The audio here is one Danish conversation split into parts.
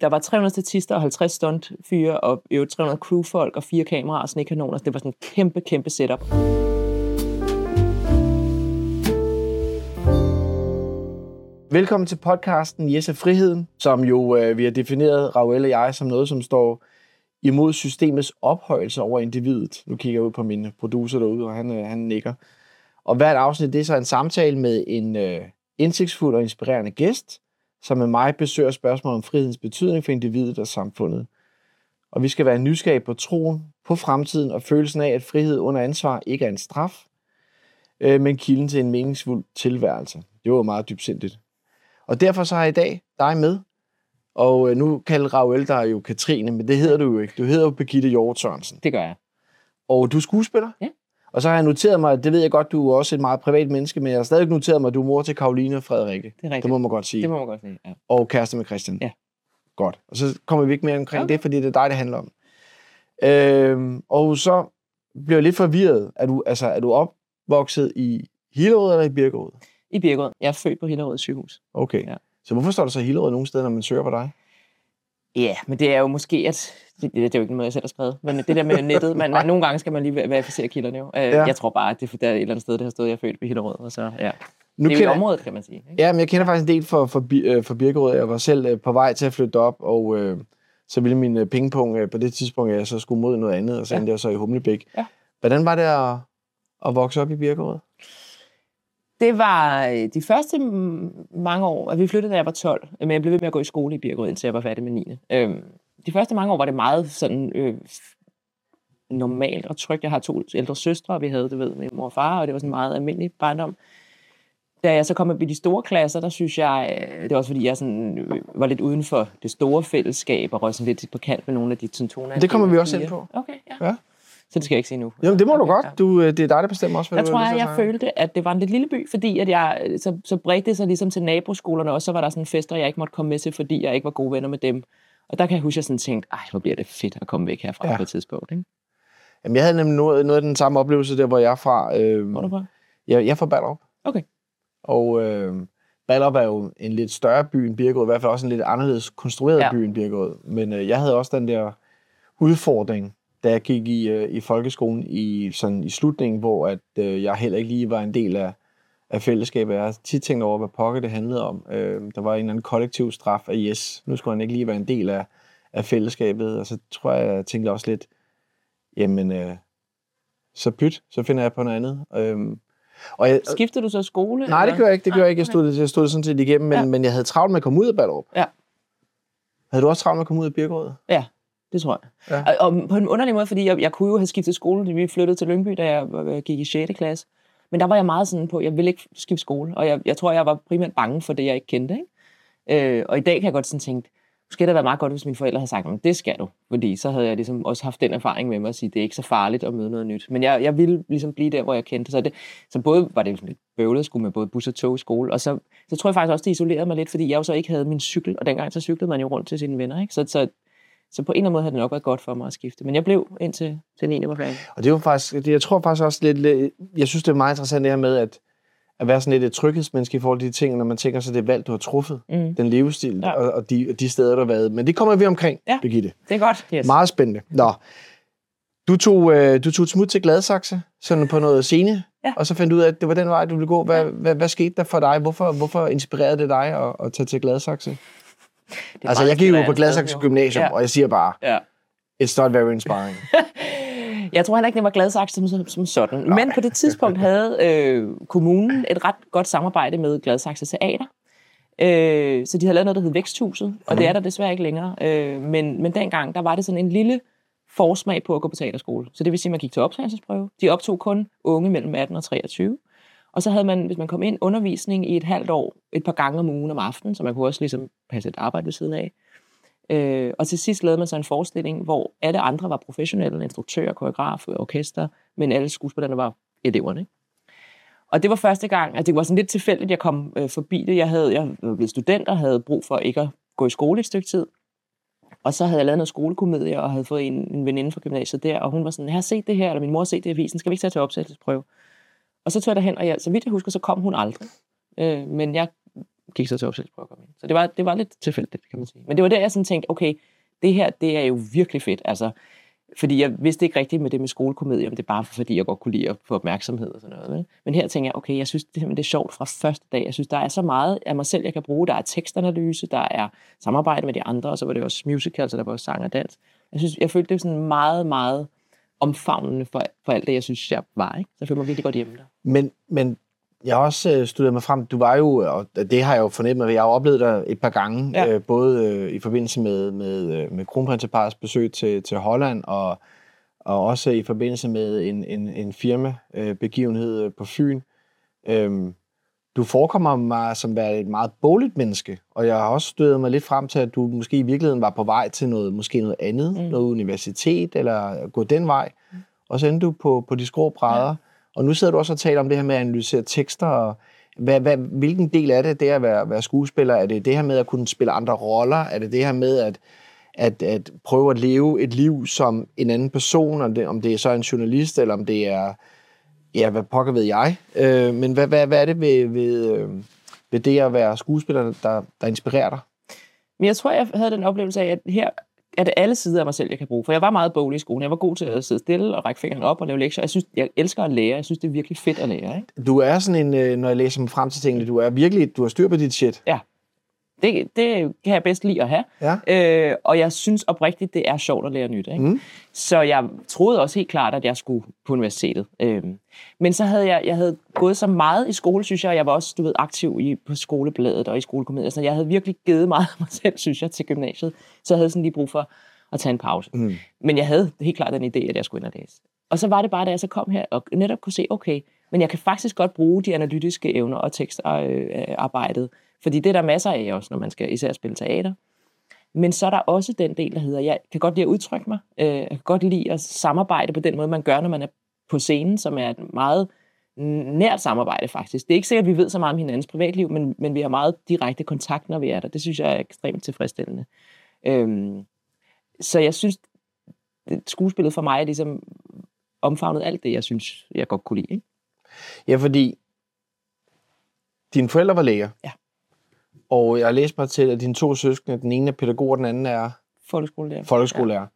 der var 300 statister og 50 stuntfyre, og øvrigt 300 crewfolk og fire kameraer og snekanoner. Det var sådan en kæmpe, kæmpe setup. Velkommen til podcasten Yes Friheden, som jo øh, vi har defineret, Ravel og jeg, som noget, som står imod systemets ophøjelse over individet. Nu kigger jeg ud på min producer derude, og han, øh, han nikker. Og hvert afsnit det er så en samtale med en øh, indsigtsfuld og inspirerende gæst, som med mig besøger spørgsmål om frihedens betydning for individet og samfundet. Og vi skal være nysgerrige på troen, på fremtiden og følelsen af, at frihed under ansvar ikke er en straf, øh, men kilden til en meningsfuld tilværelse. Det var meget dybsindigt. Og derfor så har jeg i dag dig med, og øh, nu kalder Ravel dig jo Katrine, men det hedder du jo ikke. Du hedder jo Birgitte Hjort Sørensen. Det gør jeg. Og du er skuespiller? Ja. Og så har jeg noteret mig, det ved jeg godt, du er også et meget privat menneske, men jeg har stadig noteret mig, at du er mor til Karoline og Frederikke. Det er rigtigt. Det må man godt sige. Det må man godt sige, ja. Og kæreste med Christian. Ja. Godt. Og så kommer vi ikke mere omkring Okay. det, fordi det er dig, det handler om. Øhm, og så bliver jeg lidt forvirret. Er du, altså, er du opvokset i Hillerød eller i Birkerød? I Birkerød. Jeg er født på Hillerød sygehus. Okay. Ja. Så hvorfor står der så Hillerød nogle steder, når man søger på dig? Ja, men det er jo måske, at... Det, det, er jo ikke noget, jeg selv har skrevet. Men det der med nettet, man, man, nogle gange skal man lige verificere kilderne jo. Øh, Ja. Jeg tror bare, at det er der et eller andet sted, det har stået, jeg er født på Hillerød. Og så, ja. Nu det er kender, området, kan man sige. Ikke? ja, men jeg kender faktisk en del for, for, øh, for Birkerød. Jeg var selv øh, på vej til at flytte op, og øh, så ville min pingpong øh, på det tidspunkt, jeg så skulle mod noget andet, og så Ja. endte jeg så i Humlebæk. Ja. Hvordan var det at, at vokse op i Birkerød? Det var de første mange år, at vi flyttede, da jeg var 12, men jeg blev ved med at gå i skole i Birkerød, indtil jeg var færdig med 9. Øhm, de første mange år var det meget sådan øh, normalt og trygt. Jeg har to ældre søstre, og vi havde, du ved, min mor og far, og det var sådan meget almindelig barndom. Da jeg så kom op i de store klasser, der synes jeg, øh, det var også fordi, jeg sådan, øh, var lidt uden for det store fællesskab, og røg sådan lidt på kant med nogle af de sådan, toner. Det kommer vi også ind på. Okay, ja. Ja. Så det skal jeg ikke sige nu. Jamen, det må du Okay, godt. ja. Du, øh, det er dig, der bestemmer også, hvad Jeg du tror, jeg, jeg følte, at det var en lidt lille by, fordi at jeg, så, så bredte det sig ligesom til naboskolerne, og så var der sådan fester, jeg ikke måtte komme med til, fordi jeg ikke var gode venner med dem. Og der kan jeg huske, at jeg sådan tænkte, ej, hvor bliver det fedt at komme væk herfra Ja. på et tidspunkt. Ikke? Jamen, jeg havde nemlig noget, noget af den samme oplevelse der, hvor jeg er fra. Øh, Hvor er du fra? jeg, jeg er fra Ballerup. Okay. Og øh, Ballerup er jo en lidt større by end Birkerød, i hvert fald også en lidt anderledes konstrueret. Ja. by end Birkerød. Men øh, jeg havde også den der udfordring, da jeg gik i, øh, i folkeskolen i, sådan, i slutningen, hvor at, øh, jeg heller ikke lige var en del af, af fællesskabet. Jeg har tit tænkt over, hvad pokker det handlede om. Øh, der var en eller anden kollektiv straf af yes, nu skulle han ikke lige være en del af, af fællesskabet. Og så tror jeg, jeg tænkte også lidt, jamen, øh, så pyt, så finder jeg på noget andet. Øhm, og jeg, Skiftede du så skole? Nej, det eller? gør jeg ikke. Det gør jeg ikke. Jeg stod, det- jeg stod det sådan set igennem, men, ja. Ja. men jeg havde travlt med at komme ud af Ballerup. Ja. Havde du også travlt med at komme ud af Birkerød? Ja, det tror jeg. Ja. Og, og på en underlig måde, fordi jeg, jeg kunne jo have skiftet skole, da vi flyttede til Lyngby, da jeg øh, gik i 6. klasse. Men der var jeg meget sådan på, jeg ville ikke skifte skole, og jeg, jeg tror, jeg var primært bange for det, jeg ikke kendte. Ikke? Øh, og i dag kan jeg godt sådan tænke, måske havde det været meget godt, hvis mine forældre havde sagt, "Men det skal du. Fordi så havde jeg ligesom også haft den erfaring med mig at sige, det er ikke så farligt at møde noget nyt. Men jeg, jeg ville ligesom blive der, hvor jeg kendte. Så, det, så både var det sådan lidt bøvlet skulle med både bus og tog i skole, og så, så tror jeg faktisk også, det isolerede mig lidt, fordi jeg jo så ikke havde min cykel, og dengang så cyklede man jo rundt til sine venner. Ikke? Så, så, så på en eller anden måde havde det nok været godt for mig at skifte. Men jeg blev indtil til 9. var færdig. Og det var faktisk, det, jeg tror faktisk også lidt, lidt, jeg synes, det er meget interessant det her med, at, at være sådan lidt et tryghedsmenneske i forhold til de ting, når man tænker sig, det valg, du har truffet. Mm. Den levestil ja. Ja. og, og, de, og de steder, du har været. Men det kommer vi omkring, Ja. Birgitte. Det er godt. Yes. Meget spændende. Nå. Du tog, øh, du tog et smut til Gladsaxe, sådan på noget scene, Ja. og så fandt du ud af, at det var den vej, du ville gå. Hvad, ja. hvad, hvad skete der for dig? Hvorfor, hvorfor inspirerede det dig at, at tage til Gladsaxe? Altså, jeg gik jo på Gladsaxe. Gymnasium, Ja. og jeg siger bare, Ja. it's not very inspiring. Jeg tror heller ikke, det var Gladsaxe som, som, som sådan. Nej. Men på det tidspunkt havde øh, kommunen et ret godt samarbejde med Gladsaxe Teater. Øh, så de havde lavet noget, der hed Væksthuset, og det er der desværre ikke længere. Øh, men, men dengang, der var det sådan en lille forsmag på at gå på teaterskole. Så det vil sige, at man gik til optagelsesprøve. De optog kun unge mellem 18 og 23. Og så havde man, hvis man kom ind, undervisning i et halvt år, et par gange om ugen om aftenen, så man kunne også ligesom passe et arbejde ved siden af. Øh, og til sidst lavede man så en forestilling, hvor alle andre var professionelle, instruktører, koreografer, orkester, men alle skuespillerne var eleverne. Ikke? Og det var første gang, at det var sådan lidt tilfældigt, jeg kom øh, forbi det. Jeg, havde, jeg var blevet student og havde brug for ikke at gå i skole et stykke tid. Og så havde jeg lavet noget skolekomedie og havde fået en, en veninde fra gymnasiet der, og hun var sådan, jeg har set det her, eller min mor har set det i avisen, skal vi ikke tage til opsættelsesprøve? Og så tog jeg derhen, og jeg, så vidt jeg husker, så kom hun aldrig. Øh, men jeg gik så til opstillingsprøve at komme ind. Så det var, det var lidt tilfældigt, kan man sige. Men det var der, jeg sådan tænkte, okay, det her, det er jo virkelig fedt. Altså, fordi jeg vidste ikke rigtigt med det med skolekomedie, om det er bare fordi, jeg godt kunne lide at få opmærksomhed og sådan noget. Vel? Men her tænker jeg, okay, jeg synes det, det er sjovt fra første dag. Jeg synes, der er så meget af mig selv, jeg kan bruge. Der er tekstanalyse, der er samarbejde med de andre, og så var det også musical, så der var også sang og dans. Jeg, synes, jeg følte det sådan meget, meget omfavnende for, for alt det, jeg synes, jeg var. Ikke? Så jeg følte mig virkelig godt hjemme der. Men, men jeg har også øh, studeret mig frem. Du var jo, og det har jeg jo fornemmet, jeg har oplevet dig et par gange, ja. øh, både øh, i forbindelse med, med, øh, med kronprinseparets besøg til, til Holland, og, og også i forbindelse med en, en, en firma-begivenhed øh, på Fyn. Øhm, du forekommer mig som være et meget boligt menneske, og jeg har også stødet mig lidt frem til, at du måske i virkeligheden var på vej til noget, måske noget andet, mm. noget universitet, eller gå den vej, mm. og så endte du på, på de skrå brædder. Ja og nu sidder du også og taler om det her med at analysere tekster. Og hvad, hvad, hvilken del af det, det er at være, være skuespiller? Er det det her med at kunne spille andre roller? Er det det her med at, at, at prøve at leve et liv som en anden person? Om det, om det er så en journalist, eller om det er... Ja, hvad pokker ved jeg? Øh, men hvad, hvad, hvad er det ved, ved, øh, ved det at være skuespiller, der, der inspirerer dig? Men jeg tror, jeg havde den oplevelse af, at her er det alle sider af mig selv, jeg kan bruge. For jeg var meget boglig i skolen. Jeg var god til at sidde stille og række fingeren op og lave lektier. Jeg synes, jeg elsker at lære. Jeg synes, det er virkelig fedt at lære. Ikke? Du er sådan en, øh, når jeg læser mig frem til tingene, du er virkelig, du har styr på dit shit. Ja. Det, det kan jeg bedst lide at have. Ja. Øh, og jeg synes oprigtigt, det er sjovt at lære nyt. Ikke? Mm. Så jeg troede også helt klart, at jeg skulle på universitetet. Øh, men så havde jeg, jeg havde gået så meget i skole, synes jeg, og jeg var også du ved, aktiv i, på skolebladet og i skolekomedier. Så jeg havde virkelig givet meget af mig selv, synes jeg, til gymnasiet. Så jeg havde sådan lige brug for at tage en pause. Mm. Men jeg havde helt klart den idé, at jeg skulle ind og læse. Og så var det bare, da jeg så kom her og netop kunne se, okay, men jeg kan faktisk godt bruge de analytiske evner og tekstarbejdet, øh, fordi det er der masser af også, når man skal især spille teater. Men så er der også den del, der hedder, jeg kan godt lide at udtrykke mig, øh, jeg kan godt lide at samarbejde på den måde, man gør, når man er på scenen, som er et meget nært samarbejde faktisk. Det er ikke sikkert, at vi ved så meget om hinandens privatliv, men, men vi har meget direkte kontakt, når vi er der. Det synes jeg er ekstremt tilfredsstillende. Øhm, så jeg synes, skuespillet for mig er ligesom omfavnet alt det, jeg synes, jeg godt kunne lide. Ikke? Ja, fordi dine forældre var læger. Ja. Og jeg har læst mig til, at dine to søskende, den ene er pædagog, og den anden er folkeskolelærer. folkeskolelærer. Ja.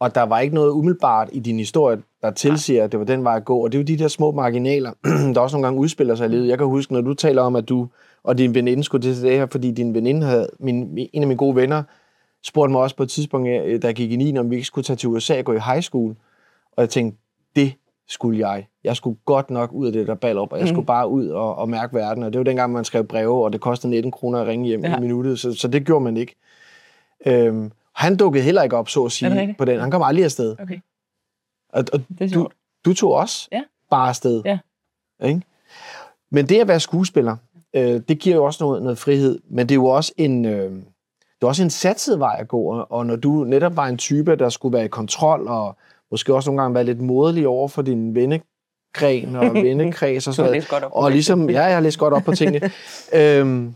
Og der var ikke noget umiddelbart i din historie, der tilsiger, at det var den vej at gå. Og det er jo de der små marginaler, der også nogle gange udspiller sig i livet. Jeg kan huske, når du taler om, at du og din veninde skulle til det her, fordi din veninde havde, min, en af mine gode venner, spurgte mig også på et tidspunkt, øh, da jeg gik i 9, om vi ikke skulle tage til USA og gå i high school. Og jeg tænkte, det skulle jeg. Jeg skulle godt nok ud af det der ball op, og jeg mm. skulle bare ud og, og mærke verden. Og det var dengang, man skrev breve, og det kostede 19 kroner at ringe hjem ja. i minuttet, så, så det gjorde man ikke. Øhm, han dukkede heller ikke op, så at sige, på den. Han kom aldrig afsted. Okay. Og, og du, du tog også ja. bare afsted. Ja. Ikke? Men det at være skuespiller, øh, det giver jo også noget, noget frihed, men det er jo også en... Øh, det er også en satset vej at gå, og når du netop var en type, der skulle være i kontrol, og måske også nogle gange være lidt moderlig over for din vennegren og vennekreds og sådan noget. Og ligesom, ja, jeg har læst godt op på tingene. øhm,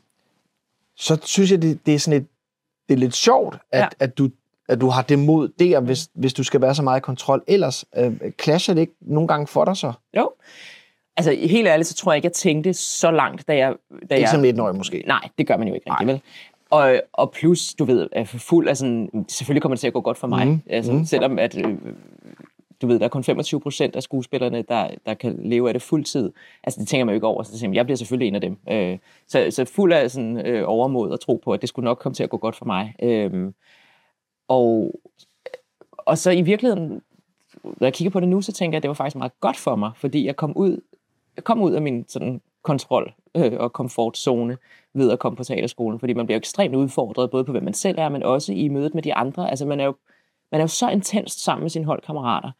så synes jeg, det, det er sådan et, det er lidt sjovt, at, ja. at, du, at du har det mod der, hvis, hvis du skal være så meget i kontrol. Ellers øh, clasher det ikke nogle gange for dig så? Jo. Altså, helt ærligt, så tror jeg ikke, jeg tænkte så langt, da jeg... Da ikke jeg, som 19-årig måske? Nej, det gør man jo ikke rigtig, vel? Og, og plus, du ved, er fuld af sådan, selvfølgelig kommer det til at gå godt for mig. Mm. Altså, mm. Selvom at, øh, du ved, der er kun 25 procent af skuespillerne, der, der kan leve af det fuldtid. Altså, det tænker man jo ikke over. Så tænker, jeg bliver selvfølgelig en af dem. Øh, så, så fuld af sådan, øh, overmod og tro på, at det skulle nok komme til at gå godt for mig. Øh, og, og så i virkeligheden, når jeg kigger på det nu, så tænker jeg, at det var faktisk meget godt for mig, fordi jeg kom ud, jeg kom ud af min sådan, kontrol øh, og komfortzone ved at komme på teaterskolen, fordi man bliver ekstremt udfordret, både på hvem man selv er, men også i mødet med de andre. Altså man er jo, man er jo så intenst sammen med sine holdkammerater.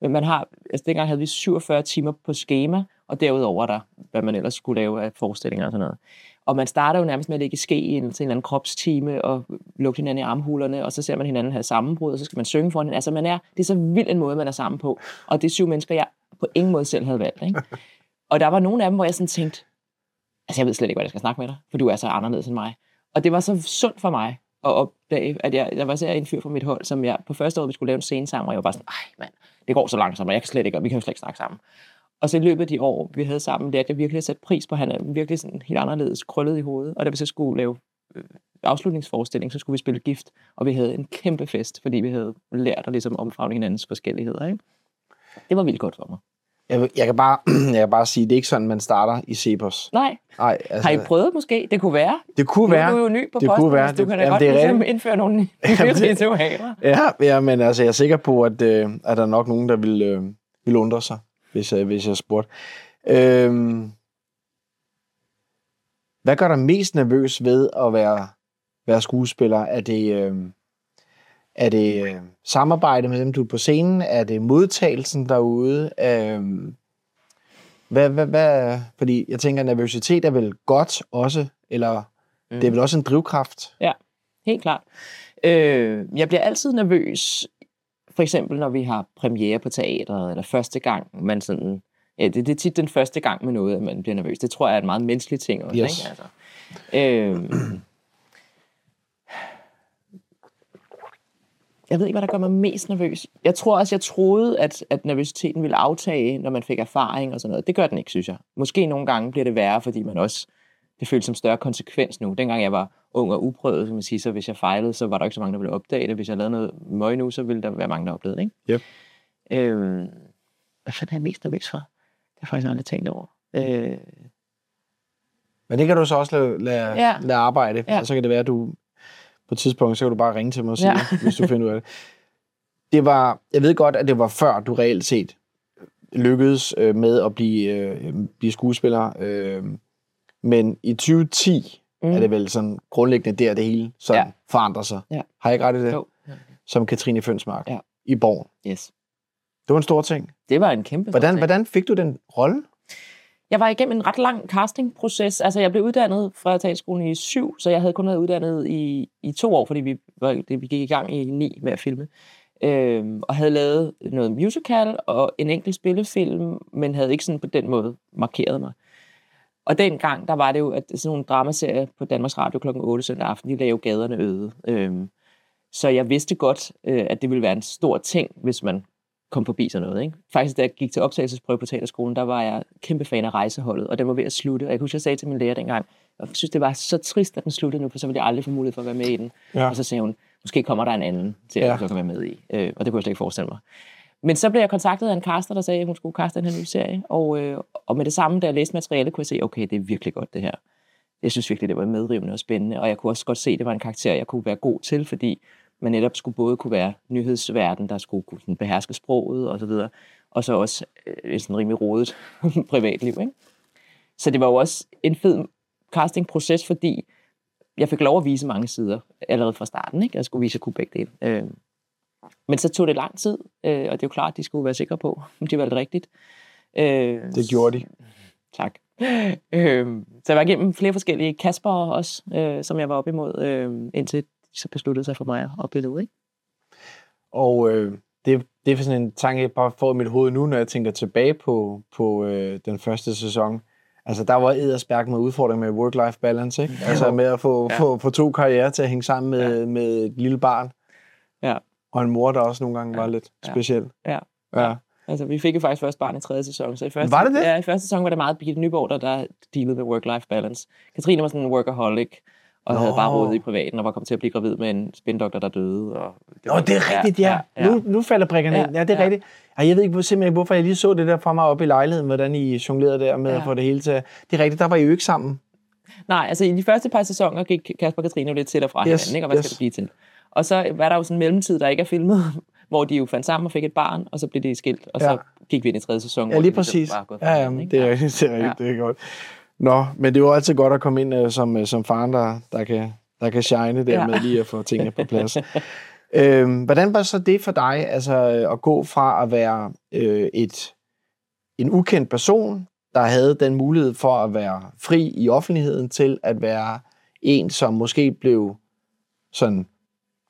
Men man har, altså dengang havde vi 47 timer på schema, og derudover der, hvad man ellers skulle lave af forestillinger og sådan noget. Og man starter jo nærmest med at lægge ske i en, til en eller anden kropstime og lukke hinanden i armhulerne, og så ser man hinanden have sammenbrud, og så skal man synge for hinanden. Altså man er, det er så vild en måde, man er sammen på. Og det er syv mennesker, jeg på ingen måde selv havde valgt. Ikke? Og der var nogle af dem, hvor jeg sådan tænkte, altså jeg ved slet ikke, hvad jeg skal snakke med dig, for du er så anderledes end mig. Og det var så sundt for mig at opdage, at jeg, jeg var så en fyr fra mit hold, som jeg på første år, vi skulle lave en scene sammen, og jeg var bare sådan, ej mand, det går så langsomt, og jeg kan slet ikke, og vi kan jo slet ikke snakke sammen. Og så i løbet af de år, vi havde sammen, lærte jeg virkelig at sætte pris på, han er virkelig sådan helt anderledes krøllet i hovedet. Og da vi så skulle lave øh, afslutningsforestilling, så skulle vi spille gift, og vi havde en kæmpe fest, fordi vi havde lært at ligesom omfavne hinandens forskelligheder. Ikke? Det var vildt godt for mig. Jeg, jeg, kan bare, jeg kan bare sige, det er ikke sådan, man starter i Cepos. Nej. Nej altså, har I prøvet måske? Det kunne være. Det kunne være. Nu er du jo ny på det posten, kunne være. du kan da godt det er ligesom indføre nogle nye ritualer. Ja, ja, men altså, jeg er sikker på, at, øh, at der er nok nogen, der vil, øh, vil undre sig, hvis, øh, hvis jeg spurgte. Øhm, hvad gør dig mest nervøs ved at være, være skuespiller? Er det, øh, er det øh, samarbejde med dem, du er på scenen? Er det modtagelsen derude? Øh, hvad, hvad, hvad, fordi jeg tænker, nervøsitet er vel godt også, eller mm. det er vel også en drivkraft? Ja, helt klart. Øh, jeg bliver altid nervøs, for eksempel når vi har premiere på teateret, eller første gang, man sådan... Ja, det, det er tit den første gang med noget, at man bliver nervøs. Det tror jeg er en meget menneskelig ting også. Yes. Ikke? Altså, øh, jeg ved ikke, hvad der gør mig mest nervøs. Jeg tror også, jeg troede, at, at nervøsiteten ville aftage, når man fik erfaring og sådan noget. Det gør den ikke, synes jeg. Måske nogle gange bliver det værre, fordi man også, det føles som større konsekvens nu. Dengang jeg var ung og uprøvet, kan man sige, så hvis jeg fejlede, så var der ikke så mange, der ville opdage det. Hvis jeg lavede noget møg nu, så ville der være mange, der oplevede det. Ikke? Yep. Øhm, hvad fanden er jeg mest nervøs for? Det har jeg faktisk aldrig tænkt over. Øh, men det kan du så også lade, lade, ja. lade arbejde, ja. og så kan det være, at du på et tidspunkt, så kan du bare ringe til mig og sige, ja. hvis du finder ud af det. Det var, jeg ved godt, at det var før du reelt set lykkedes øh, med at blive, øh, blive skuespiller, øh, men i 2010 mm. er det vel sådan grundlæggende der, det hele sådan ja. forandrer sig. Ja. Har jeg ikke ret i det? Jo. Som Katrine Fønsmark ja. i Borgen. Yes. Det var en stor ting. Det var en kæmpe hvordan, ting. hvordan fik du den rolle? Jeg var igennem en ret lang castingproces. Altså, jeg blev uddannet fra teaterskolen i syv, så jeg havde kun været uddannet i, i to år, fordi vi, var, det, vi gik i gang i ni med at filme. Øhm, og havde lavet noget musical og en enkelt spillefilm, men havde ikke sådan på den måde markeret mig. Og dengang, der var det jo, at sådan nogle dramaserier på Danmarks Radio kl. 8 søndag aften, de lavede jo gaderne øde. Øhm, så jeg vidste godt, øh, at det ville være en stor ting, hvis man kom forbi sådan noget. Ikke? Faktisk, da jeg gik til optagelsesprøve på teaterskolen, der var jeg kæmpe fan af rejseholdet, og den var ved at slutte. Og jeg kunne huske, jeg sagde til min lærer dengang, jeg synes, det var så trist, at den sluttede nu, for så ville jeg aldrig få mulighed for at være med i den. Ja. Og så sagde hun, måske kommer der en anden til, at Ja. så kan være med i. Øh, og det kunne jeg slet ikke forestille mig. Men så blev jeg kontaktet af en caster, der sagde, at hun skulle kaste den her nye serie. Og, øh, og med det samme, da jeg læste materialet, kunne jeg se, okay, det er virkelig godt det her. Jeg synes virkelig, det var medrivende og spændende. Og jeg kunne også godt se, at det var en karakter, jeg kunne være god til, fordi man netop skulle både kunne være nyhedsverden, der skulle kunne sådan beherske sproget og så videre, og så også øh, sådan rimelig rodet privatliv. Ikke? Så det var jo også en fed castingproces, fordi jeg fik lov at vise mange sider allerede fra starten. Ikke? Jeg skulle vise, at jeg kunne begge dele. Øh, men så tog det lang tid, øh, og det er jo klart, at de skulle være sikre på, om de valgte rigtigt. Øh, Det gjorde de. Tak. Øh, så jeg var igennem flere forskellige Kasper også, øh, som jeg var op imod, øh, indtil så besluttede sig for mig at blive ud. Ikke? Og øh, det, det er sådan en tanke, jeg bare får i mit hoved nu, når jeg tænker tilbage på, på øh, den første sæson. Altså, der var Edersberg med udfordring med work-life balance, ikke? Altså med at få, Ja. ja. få, få to karrierer til at hænge sammen med, ja. med et lille barn. Ja. Og en mor, der også nogle gange Ja. var lidt Ja. speciel. Ja. ja. Altså, vi fik jo faktisk først barn i tredje sæson. Så i første, Var det det? Ja, i første sæson var det meget Birgitte Nyborg, der, der dealede med work-life balance. Katrine var sådan en workaholic, og Nå. havde bare rådet i privaten, og var kommet til at blive gravid med en spindoktor, der døde. Og det Nå, det er rigtigt, ja. ja. Nu, nu falder prikkerne Ja, ind. Ja, det er ja. rigtigt. Ej, jeg ved ikke simpelthen, hvorfor jeg lige så det der fra mig op i lejligheden, hvordan I jonglerede der med Ja. at få det hele til. Det er rigtigt, der var I jo ikke sammen. Nej, altså i de første par sæsoner gik Kasper og Katrine jo lidt til og fra Yes, hinanden, ikke? og hvad yes. skal det blive til? Og så var der jo sådan en mellemtid, der ikke er filmet, hvor de jo fandt sammen og fik et barn, og så blev de skilt, og så Ja. gik vi ind i tredje sæson. Ja, lige ligesom præcis. Ja, ja, det er det er rigtigt, Ja. det er godt. Nå, men det er jo altid godt at komme ind uh, som, uh, som faren, der, der, kan, der kan shine der Ja. med lige at få tingene på plads. øhm, hvordan var så det for dig, altså øh, at gå fra at være øh, et, en ukendt person, der havde den mulighed for at være fri i offentligheden, til at være en, som måske blev sådan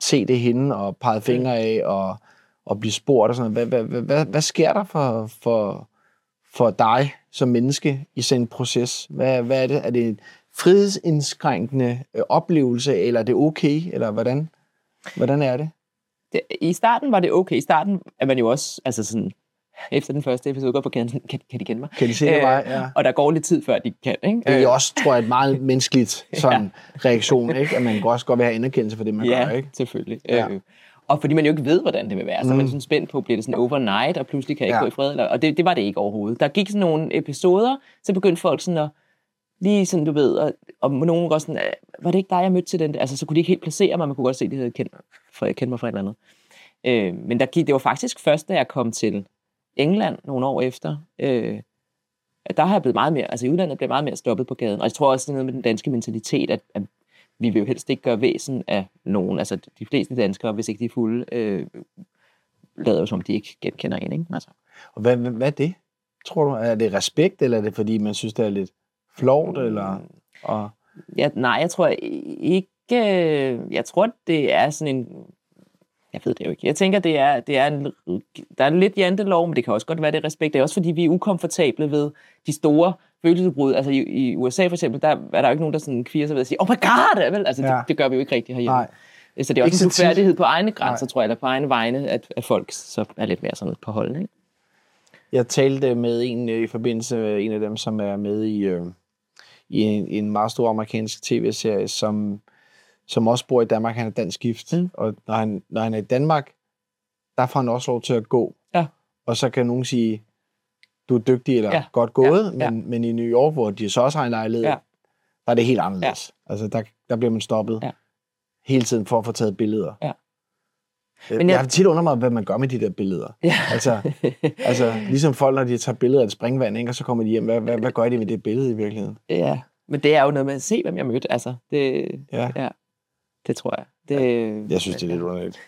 se det hende og peget fingre af og, og blive spurgt og sådan noget. Hvad, hvad, hvad, hvad, hvad sker der for, for, for dig som menneske i sådan en proces? Hvad, hvad er det? Er det en frihedsindskrænkende øh, oplevelse, eller er det okay, eller hvordan, hvordan er det? det, i starten var det okay. I starten er man jo også, altså sådan, efter den første episode går på sådan, kan, kan de kende mig? Kan de se øh, mig? Ja. Og der går lidt tid, før de kan. Ikke? Det er også, tror jeg, et meget menneskeligt sådan, ja. reaktion, ikke? at man også godt vil have anerkendelse for det, man ja, gør. Ikke? selvfølgelig. Ja. Øh, og fordi man jo ikke ved, hvordan det vil være, så er man sådan spændt på, bliver det sådan overnight, og pludselig kan jeg ikke ja. gå i fred? Eller, og det, det var det ikke overhovedet. Der gik sådan nogle episoder, så begyndte folk sådan at, lige sådan, du ved, og, og nogen var sådan, var det ikke dig, jeg mødte til den? Altså, så kunne de ikke helt placere mig, man kunne godt se, at de havde kendt, for jeg kendte mig fra et eller andet. Øh, men der gik, det var faktisk først, da jeg kom til England nogle år efter, øh, der har jeg blevet meget mere, altså i udlandet blev meget mere stoppet på gaden. Og jeg tror også, det er noget med den danske mentalitet, at, at vi vil jo helst ikke gøre væsen af nogen. Altså de fleste danskere, hvis ikke de er fulde, øh, lader jo som, de ikke genkender en. Ikke? Altså. Og hvad, hvad, hvad er det? Tror du, er det respekt, eller er det fordi, man synes, det er lidt flovt? Eller, og... ja, nej, jeg tror ikke, jeg tror, det er sådan en jeg ved det jo ikke. Jeg tænker, det er, det er en, der er lidt jantelov, men det kan også godt være det respekt. Det er også fordi, vi er ukomfortable ved de store følelsesbrud. Altså i, i USA for eksempel, der er der jo ikke nogen, der sådan kviger sig ved at sige, oh my god! Vel? Altså, ja. det, det, gør vi jo ikke rigtigt herhjemme. Nej. Så det er også ikke en færdighed på egne grænser, Nej. tror jeg, eller på egne vegne, at, at folk så er lidt mere sådan på hold. Ikke? Jeg talte med en øh, i forbindelse med en af dem, som er med i, øh, i en, en meget stor amerikansk tv-serie, som som også bor i Danmark, han er dansk gift. Mm. Og når han, når han er i Danmark, der får han også lov til at gå. Ja. Og så kan nogen sige, du er dygtig eller ja. godt gået, ja. Men, men i New York, hvor de så også har en lejlighed, ja. der er det helt anderledes. Ja. Altså, der, der bliver man stoppet ja. hele tiden for at få taget billeder. Ja. Øh, men jeg, jeg har tit under mig, hvad man gør med de der billeder. Ja. Altså, altså, ligesom folk, når de tager billeder af et springvand, ikke, og så kommer de hjem. Hvad, hvad, hvad gør de med det billede i virkeligheden? Ja, men det er jo noget med at se, hvem jeg mødte. Altså, det, ja. ja. Det tror jeg. Det, jeg synes, det er lidt underligt.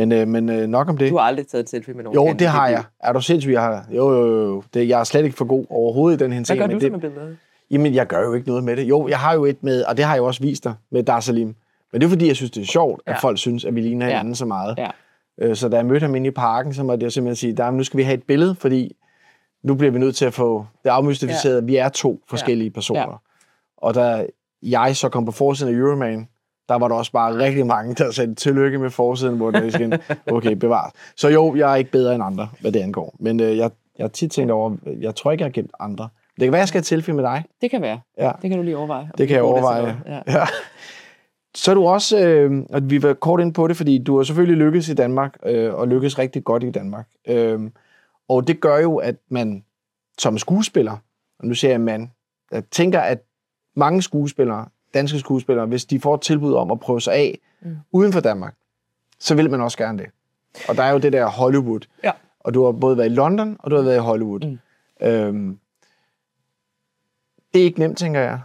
Men, øh, men øh, nok om det. Du har aldrig taget en selfie med nogen? Jo, det har jeg. Er du sindssygt, jeg har? Jo, jo, jo. Det, jeg er slet ikke for god overhovedet i den her Hvad gør du det, med billeder? Jamen, jeg gør jo ikke noget med det. Jo, jeg har jo et med, og det har jeg jo også vist dig, med Dar Salim. Men det er fordi, jeg synes, det er sjovt, ja. at folk synes, at vi ligner ja. hinanden så meget. Ja. Øh, så da jeg mødte ham inde i parken, så måtte jeg simpelthen sige, der, nu skal vi have et billede, fordi nu bliver vi nødt til at få det afmystificeret, ja. vi er to forskellige ja. personer. Ja. Og da jeg så kom på forsiden af Euroman, der var der også bare rigtig mange, der sagde tillykke med forsiden, hvor det igen, okay, bevares. Så jo, jeg er ikke bedre end andre, hvad det angår. Men øh, jeg, jeg har tit tænkt over, jeg tror ikke, jeg har gemt andre. Det kan være, jeg skal tilfælde med dig. Det kan være. Ja. Det kan du lige overveje. Det kan jeg overveje. Ja. ja. Så er du også, øh, og vi var kort ind på det, fordi du har selvfølgelig lykkes i Danmark, øh, og lykkes rigtig godt i Danmark. Øh, og det gør jo, at man som skuespiller, og nu ser jeg man, jeg tænker, at mange skuespillere danske skuespillere, hvis de får et tilbud om at prøve sig af mm. uden for Danmark, så vil man også gerne det. Og der er jo det der Hollywood. Ja. Og du har både været i London, og du har været i Hollywood. Mm. Øhm, det er ikke nemt, tænker jeg.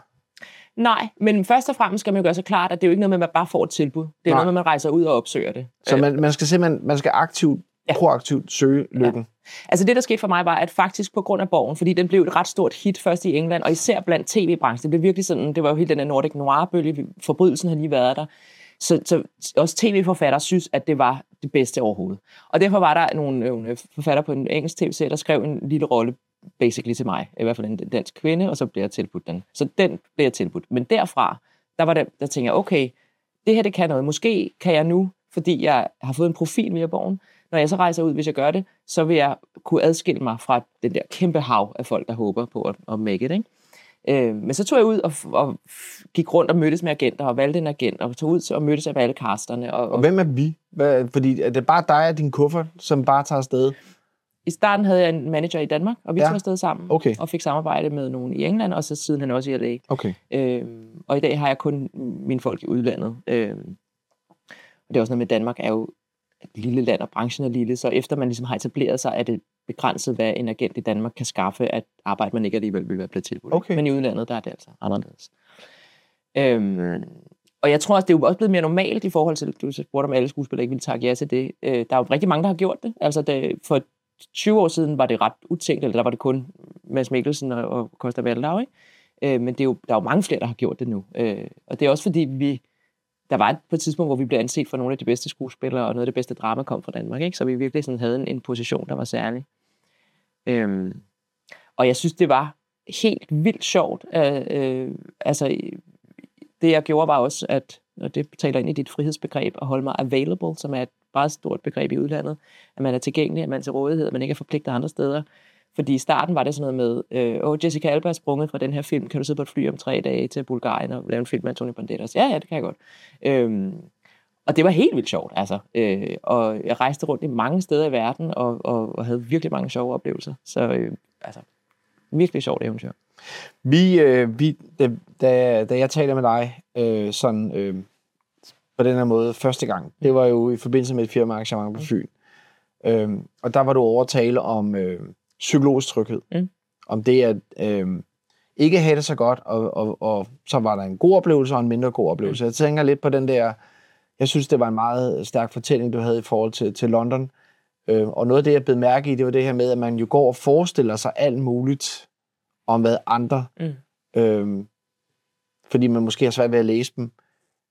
Nej, men først og fremmest skal man jo gøre sig klart, at det er jo ikke noget med, at man bare får et tilbud. Det er Nej. noget med, at man rejser ud og opsøger det. Så man, man skal simpelthen man skal aktivt ja. proaktivt søge lykken. Ja. Altså det, der skete for mig, var, at faktisk på grund af Borgen, fordi den blev et ret stort hit først i England, og især blandt tv-branchen, det blev virkelig sådan, det var jo helt den der Nordic Noir-bølge, forbrydelsen har lige været der. Så, så også tv-forfattere synes, at det var det bedste overhovedet. Og derfor var der nogle, nogle forfatter på en engelsk tv-serie, der skrev en lille rolle basically til mig, i hvert fald en dansk kvinde, og så blev jeg tilbudt den. Så den blev jeg tilbudt. Men derfra, der var det, der tænkte jeg, okay, det her det kan noget. Måske kan jeg nu, fordi jeg har fået en profil via Borgen, når jeg så rejser ud, hvis jeg gør det, så vil jeg kunne adskille mig fra den der kæmpe hav af folk, der håber på at, at make it. Ikke? Øh, men så tog jeg ud og, og gik rundt og mødtes med agenter og valgte en agent og tog ud og mødtes af alle casterne. Og, og, og hvem er vi? Hvad, fordi er det bare dig og din kuffert, som bare tager afsted? I starten havde jeg en manager i Danmark, og vi ja. tog afsted sammen okay. og fik samarbejde med nogen i England, og så siden han også i LA. Okay. Øh, og i dag har jeg kun mine folk i udlandet. Øh, og det er også noget med, Danmark er jo lille land, og branchen er lille, så efter man ligesom har etableret sig, er det begrænset, hvad en agent i Danmark kan skaffe, at arbejde man ikke alligevel vil være blevet tilbudt. Okay. Men i udlandet, der er det altså anderledes. Øhm, og jeg tror også, det er jo også blevet mere normalt i forhold til, du spurgte om alle skuespillere ikke ville takke ja til det. Øh, der er jo rigtig mange, der har gjort det. Altså det, for 20 år siden var det ret utænkt, eller der var det kun Mads Mikkelsen og, og Costa Valdau, ikke? Øh, men det er jo, der er jo mange flere, der har gjort det nu. Øh, og det er også fordi, vi der var et, på et tidspunkt, hvor vi blev anset for nogle af de bedste skuespillere, og noget af det bedste drama kom fra Danmark, ikke? så vi virkelig sådan havde en, en position, der var særlig. Øhm, og jeg synes, det var helt vildt sjovt. Øh, øh, altså, det jeg gjorde var også, at, og det taler ind i dit frihedsbegreb, at holde mig available, som er et meget stort begreb i udlandet, at man er tilgængelig, at man er til rådighed, at man ikke er forpligtet andre steder. Fordi i starten var det sådan noget med, øh, åh, Jessica Alba er sprunget fra den her film, kan du sidde på et fly om tre dage til Bulgarien og lave en film med Antonio Banderas? Ja, ja, det kan jeg godt. Øhm, og det var helt vildt sjovt, altså. Øh, og jeg rejste rundt i mange steder i verden, og, og, og havde virkelig mange sjove oplevelser. Så øh, altså, virkelig sjovt eventyr. Vi, øh, vi da, da, da jeg taler med dig øh, sådan øh, på den her måde første gang, det var jo i forbindelse med et firmaarrangement på Fyn. Øh, og der var du over at tale om øh, psykologisk tryghed. Mm. Om det at øh, ikke have det så godt, og, og, og så var der en god oplevelse og en mindre god oplevelse. Mm. Jeg tænker lidt på den der, jeg synes det var en meget stærk fortælling, du havde i forhold til, til London. Øh, og noget af det, jeg blev mærke i, det var det her med, at man jo går og forestiller sig alt muligt om hvad andre, mm. øhm, fordi man måske har svært ved at læse dem.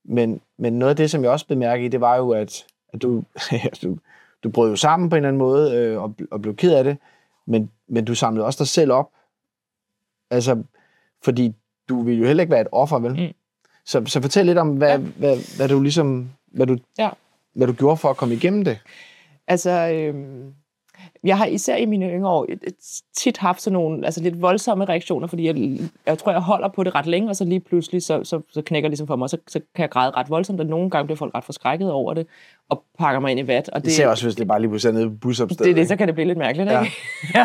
Men, men noget af det, som jeg også bemærkede det var jo, at, at du, du, du brød jo sammen på en eller anden måde øh, og, og blev ked af det, men, men du samlede også dig selv op. Altså, fordi du vil jo heller ikke være et offer, vel? Mm. Så, så fortæl lidt om, hvad, ja. hvad, hvad du ligesom, hvad du, ja. hvad du gjorde for at komme igennem det. Altså, øh, jeg har især i mine yngre år tit haft sådan nogle altså lidt voldsomme reaktioner, fordi jeg, jeg tror, jeg holder på det ret længe, og så lige pludselig, så, så, så knækker det ligesom for mig, og så, så kan jeg græde ret voldsomt, og nogle gange bliver folk ret forskrækket over det, og pakker mig ind i vat. Og det, ser også, hvis det bare lige pludselig er nede på busopstedet. Det det, så kan det blive lidt mærkeligt, ja. ikke?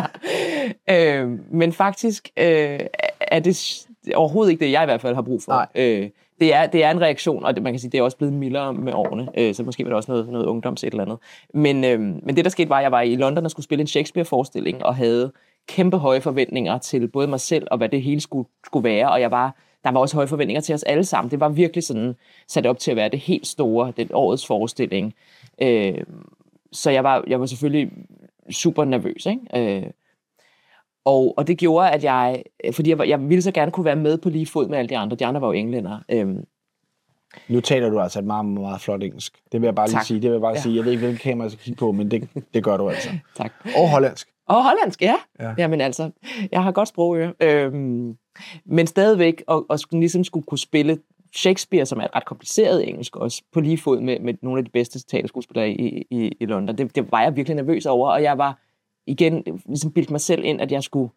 ja. Øh, men faktisk øh, er det overhovedet ikke det, jeg i hvert fald har brug for. Nej. Øh, det er, det er en reaktion, og det, man kan sige, det er også blevet mildere med årene, øh, så måske var det også noget, noget ungdoms et eller andet. Men, øh, men det, der skete, var, at jeg var i London og skulle spille en Shakespeare-forestilling, og havde kæmpe høje forventninger til både mig selv og hvad det hele skulle, skulle være, og jeg var, der var også høje forventninger til os alle sammen. Det var virkelig sådan sat op til at være det helt store, det årets forestilling. Øh, så jeg var, jeg var selvfølgelig super nervøs, ikke? Øh, og, og det gjorde, at jeg, fordi jeg, jeg ville så gerne kunne være med på lige fod med alle de andre. De andre var jo englænder. Øhm. Nu taler du altså et meget, meget flot engelsk. Det vil jeg bare tak. lige sige. Det vil jeg bare ja. sige. Jeg ved ikke, hvilken kamera jeg skal kigge på, men det, det gør du altså. tak. Og hollandsk. Og hollandsk, ja. ja. Jamen altså, jeg har godt sprogøre. Øhm, men stadigvæk, og, og ligesom skulle kunne spille Shakespeare, som er et ret kompliceret engelsk også, på lige fod med, med nogle af de bedste taleskuespillere i, i, i London. Det, det var jeg virkelig nervøs over, og jeg var igen ligesom bildte mig selv ind, at jeg skulle,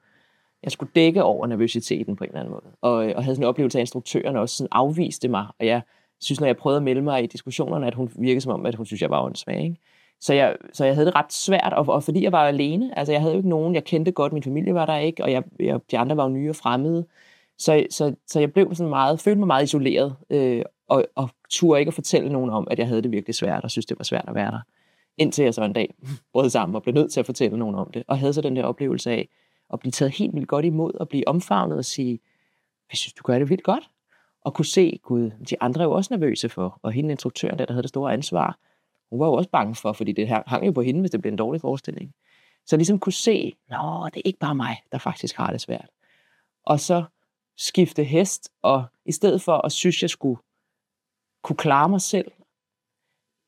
jeg skulle dække over nervøsiteten på en eller anden måde. Og, øh, og havde sådan en oplevelse af, at instruktøren også sådan afviste mig. Og jeg synes, når jeg prøvede at melde mig i diskussionerne, at hun virkede som om, at hun synes, jeg var åndssvag. Ikke? Så jeg, så jeg havde det ret svært, og, og fordi jeg var alene, altså jeg havde jo ikke nogen, jeg kendte godt, min familie var der ikke, og jeg, jeg, de andre var jo nye og fremmede. Så, så, så jeg blev sådan meget, følte mig meget isoleret, øh, og, og turde ikke at fortælle nogen om, at jeg havde det virkelig svært, og synes, det var svært at være der. Indtil jeg så en dag brød sammen og blev nødt til at fortælle nogen om det. Og havde så den der oplevelse af at blive taget helt vildt godt imod, og blive omfavnet og sige, jeg synes, du gør det vildt godt. Og kunne se, gud, de andre er jo også nervøse for. Og hende instruktøren der, der havde det store ansvar, hun var jo også bange for, fordi det hang jo på hende, hvis det blev en dårlig forestilling. Så ligesom kunne se, nå, det er ikke bare mig, der faktisk har det svært. Og så skifte hest, og i stedet for at synes, jeg skulle kunne klare mig selv,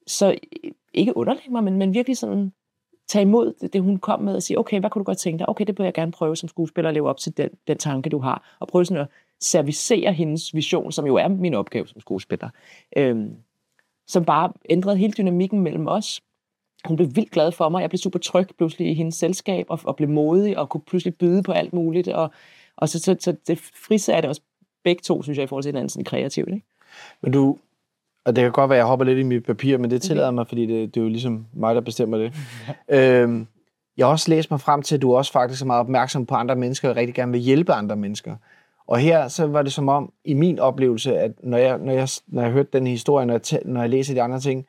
så ikke underlægge mig, men, men virkelig sådan tage imod det, det, hun kom med, og sige, okay, hvad kunne du godt tænke dig? Okay, det vil jeg gerne prøve som skuespiller at leve op til den, den tanke, du har, og prøve sådan at servicere hendes vision, som jo er min opgave som skuespiller, øhm, som bare ændrede hele dynamikken mellem os. Hun blev vildt glad for mig, jeg blev super tryg pludselig i hendes selskab, og, og blev modig, og kunne pludselig byde på alt muligt, og, og så, så, så det frisatte os begge to, synes jeg, i forhold til hinanden sådan kreativt. Ikke? Men du, og det kan godt være, at jeg hopper lidt i mit papir, men det tillader okay. mig, fordi det, det er jo ligesom mig, der bestemmer det. øhm, jeg har også læst mig frem til, at du også faktisk er meget opmærksom på andre mennesker, og rigtig gerne vil hjælpe andre mennesker. Og her så var det som om, i min oplevelse, at når jeg, når jeg, når jeg hørte den historie, når jeg, når jeg læser de andre ting,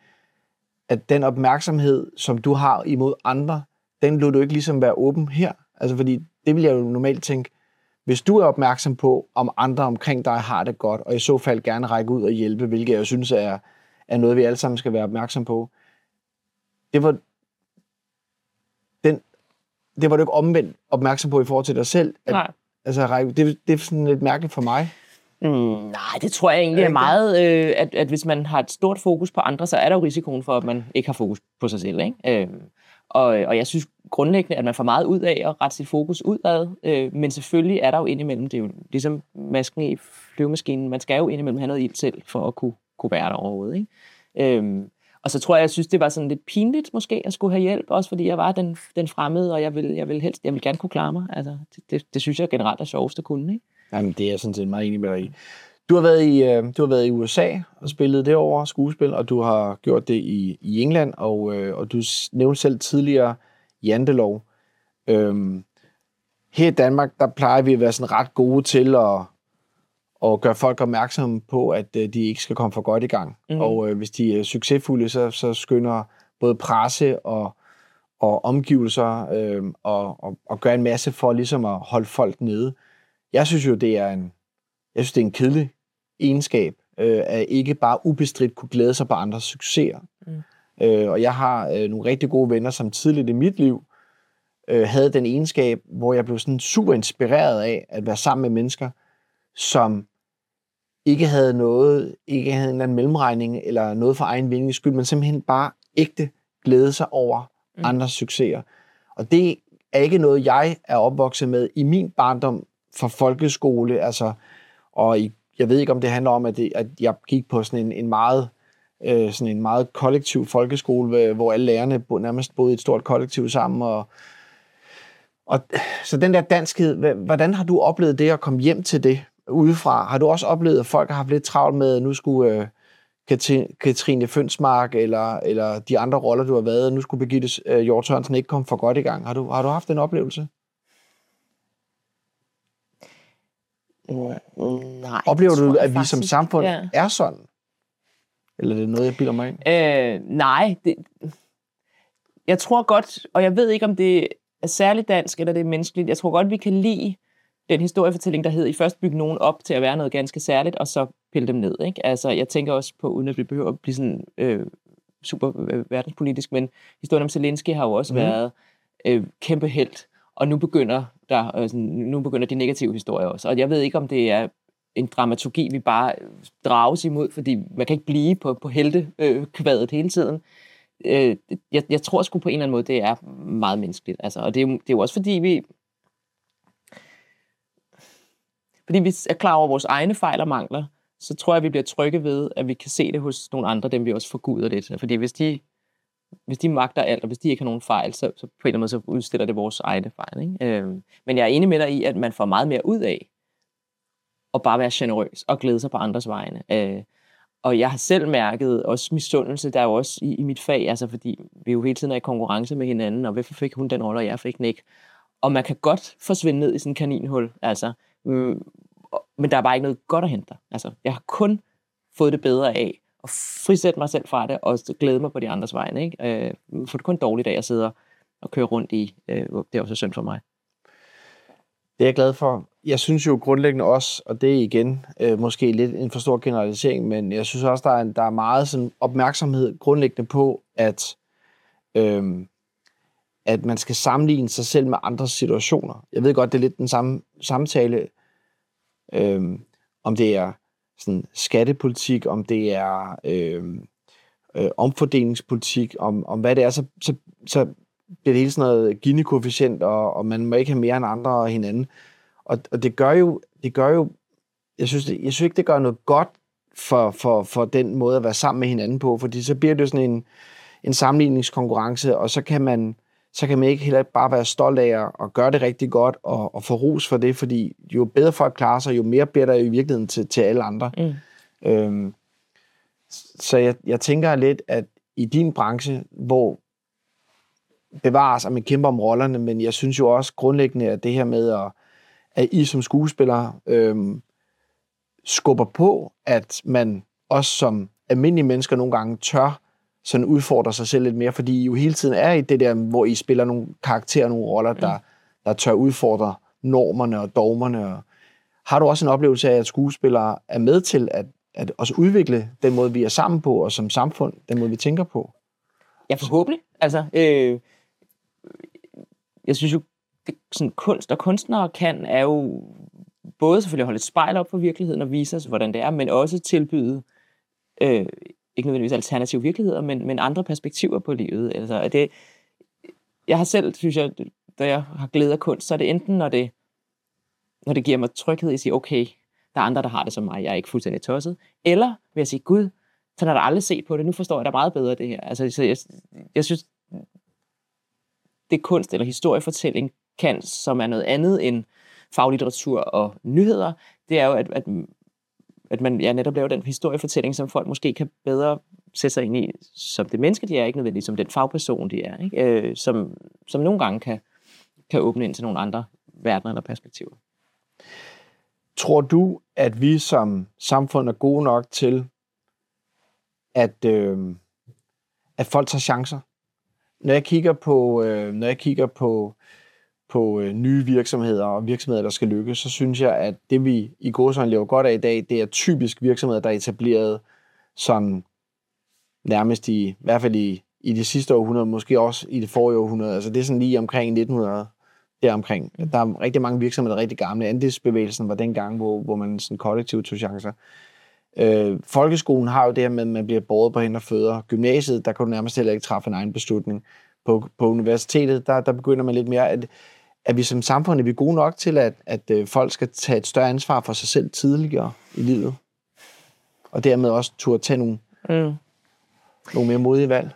at den opmærksomhed, som du har imod andre, den lå du ikke ligesom være åben her. Altså fordi, det vil jeg jo normalt tænke, hvis du er opmærksom på, om andre omkring dig har det godt, og i så fald gerne række ud og hjælpe, hvilket jeg synes er, er noget, vi alle sammen skal være opmærksom på, det var, den, det var du ikke omvendt opmærksom på i forhold til dig selv. At, Nej. Altså, det, det er sådan lidt mærkeligt for mig. Mm, nej, det tror jeg egentlig er meget, øh, at, at hvis man har et stort fokus på andre, så er der jo risikoen for, at man ikke har fokus på sig selv. Ikke? Øh, og, øh, og jeg synes grundlæggende, at man får meget ud af at rette sit fokus udad, øh, men selvfølgelig er der jo indimellem, det er jo ligesom masken i flyvemaskinen, man skal jo indimellem have noget ild selv, for at kunne, kunne være der overhovedet. Ikke? Øhm, og så tror jeg, jeg synes, det var sådan lidt pinligt måske at skulle have hjælp, også fordi jeg var den, den fremmede, og jeg vil, jeg vil helst, jeg vil gerne kunne klare mig. Altså, det, det, det synes jeg generelt er sjovest at kunne, ikke? Jamen, det er jeg sådan set meget enig med dig i. Du har været i, øh, du har været i USA og spillet det over skuespil, og du har gjort det i, i England, og, øh, og du nævnte selv tidligere Jantelov. Øhm, her i Danmark, der plejer vi at være sådan ret gode til at, at gøre folk opmærksomme på, at øh, de ikke skal komme for godt i gang. Mm. Og øh, hvis de er succesfulde, så, så skynder både presse og, og omgivelser øh, og, og, og gøre en masse for ligesom at holde folk nede. Jeg synes jo, det er en, jeg synes, det er en kedelig egenskab, øh, at ikke bare ubestridt kunne glæde sig på andres succeser. Mm. Øh, og jeg har øh, nogle rigtig gode venner, som tidligt i mit liv øh, havde den egenskab, hvor jeg blev sådan super inspireret af at være sammen med mennesker, som ikke havde noget, ikke havde en eller anden mellemregning eller noget for egen vinding skyld, men simpelthen bare ægte glæde sig over mm. andres succeser. Og det er ikke noget, jeg er opvokset med i min barndom fra folkeskole, altså, og i, jeg ved ikke, om det handler om, at, det, at jeg gik på sådan en, en meget øh, sådan en meget kollektiv folkeskole, hvor alle lærerne nærmest boede i et stort kollektiv sammen, og og så den der danskhed, hvordan har du oplevet det at komme hjem til det udefra? Har du også oplevet, at folk har haft lidt travlt med, at nu skulle øh, Katrine Fønsmark eller, eller de andre roller, du har været, nu skulle Birgitte øh, Hjort Sørensen ikke komme for godt i gang. Har du, har du haft den oplevelse? Nej. Oplever du, at vi faktisk, som samfund ja. er sådan? Eller er det noget, jeg bilder mig ind? Øh, nej, det, jeg tror godt, og jeg ved ikke, om det er særligt dansk, eller det er menneskeligt. Jeg tror godt, vi kan lide den historiefortælling, der hedder, I først bygge nogen op til at være noget ganske særligt, og så pille dem ned. Ikke? Altså, jeg tænker også på, uden at vi behøver at blive sådan øh, super øh, verdenspolitisk, men historien om Zelensky har jo også mm. været øh, kæmpe held, og nu begynder, der, øh, nu begynder de negative historier også. Og jeg ved ikke, om det er en dramaturgi, vi bare drages imod, fordi man kan ikke blive på, på heltekvadet øh, hele tiden øh, jeg, jeg tror sgu på en eller anden måde, det er meget menneskeligt. Altså, og det er, jo, det er jo også fordi, vi fordi vi er klar over vores egne fejl og mangler, så tror jeg, vi bliver trygge ved, at vi kan se det hos nogle andre, dem vi også forguder lidt. Fordi hvis de, hvis de magter alt, og hvis de ikke har nogen fejl, så, så på en eller anden måde så udstiller det vores egne fejl. Ikke? Øhm, men jeg er enig med dig i, at man får meget mere ud af at bare være generøs og glæde sig på andres vegne. Øh, og jeg har selv mærket også misundelse, der er jo også i, i mit fag, altså fordi vi jo hele tiden er i konkurrence med hinanden, og hvorfor fik hun den rolle, og jeg fik den ikke. Og man kan godt forsvinde ned i sådan en kaninhul, altså. Øh, men der er bare ikke noget godt at hente. Altså, jeg har kun fået det bedre af at frisætte mig selv fra det, og glæde mig på de andres vegne. Ikke? Øh, for det kun en dårlig at jeg sidder og kører rundt i. Øh, det er også synd for mig. Det er jeg glad for. Jeg synes jo grundlæggende også, og det er igen øh, måske lidt en for stor generalisering, men jeg synes også, der er, en, der er meget sådan, opmærksomhed grundlæggende på, at, øh, at man skal sammenligne sig selv med andre situationer. Jeg ved godt, det er lidt den samme samtale, øh, om det er sådan skattepolitik, om det er øh, øh, omfordelingspolitik, om, om hvad det er, så, så, så bliver det hele sådan noget Gini-koefficient, og, og man må ikke have mere end andre og hinanden. Og, og det gør jo, det gør jo jeg synes, det, jeg synes ikke, det gør noget godt for, for, for den måde at være sammen med hinanden på, fordi så bliver det sådan en, en sammenligningskonkurrence, og så kan man så kan man ikke heller bare være stolt af at gøre det rigtig godt og, og få ros for det, fordi jo bedre folk klarer sig, jo mere bliver der i virkeligheden til, til alle andre. Mm. Øhm, så jeg, jeg tænker lidt, at i din branche, hvor bevares, at man kæmper om rollerne, men jeg synes jo også grundlæggende, at det her med, at, at I som skuespillere øhm, skubber på, at man også som almindelige mennesker nogle gange tør sådan udfordre sig selv lidt mere, fordi I jo hele tiden er i det der, hvor I spiller nogle karakterer, nogle roller, der, mm. der tør udfordre normerne og dogmerne. Og har du også en oplevelse af, at skuespillere er med til at, at også udvikle den måde, vi er sammen på, og som samfund, den måde, vi tænker på? Ja, forhåbentlig. Altså, øh, jeg synes jo, det, sådan kunst og kunstnere kan, er jo både selvfølgelig holde et spejl op for virkeligheden og vise os, hvordan det er, men også tilbyde øh, ikke nødvendigvis alternative virkeligheder, men, men andre perspektiver på livet. Altså, det, jeg har selv, synes jeg, da jeg har glæde af kunst, så er det enten, når det, når det giver mig tryghed i at sige, okay, der er andre, der har det som mig, jeg er ikke fuldstændig tosset, eller vil jeg sige, gud, Så har der aldrig set på det. Nu forstår jeg da meget bedre det her. Altså, så jeg, jeg synes, det kunst eller historiefortælling kan, som er noget andet end faglitteratur og nyheder, det er jo, at, at, at man ja, netop laver den historiefortælling, som folk måske kan bedre sætte sig ind i, som det menneske, de er, ikke nødvendigvis som den fagperson, de er, ikke? Øh, som, som nogle gange kan, kan åbne ind til nogle andre verdener eller perspektiver. Tror du, at vi som samfund er gode nok til, at, øh, at folk tager chancer? Når jeg kigger på, øh, når jeg kigger på, på øh, nye virksomheder og virksomheder, der skal lykkes, så synes jeg, at det vi i Gåsøjne lever godt af i dag, det er typisk virksomheder, der er etableret sådan nærmest i, i hvert fald i, i det sidste århundrede, måske også i det forrige århundrede. Altså det er sådan lige omkring 1900 deromkring. Der er rigtig mange virksomheder, der er rigtig gamle. Andelsbevægelsen var den gang, hvor, hvor man sådan kollektivt tog chancer. Øh, folkeskolen har jo det her med, at man bliver båret på hænder og fødder. Gymnasiet, der kan du nærmest heller ikke træffe en egen beslutning. På, på universitetet, der, der begynder man lidt mere, at, at vi som samfund er vi gode nok til, at, at øh, folk skal tage et større ansvar for sig selv tidligere i livet. Og dermed også turde tage nogle, mm. nogle mere modige valg.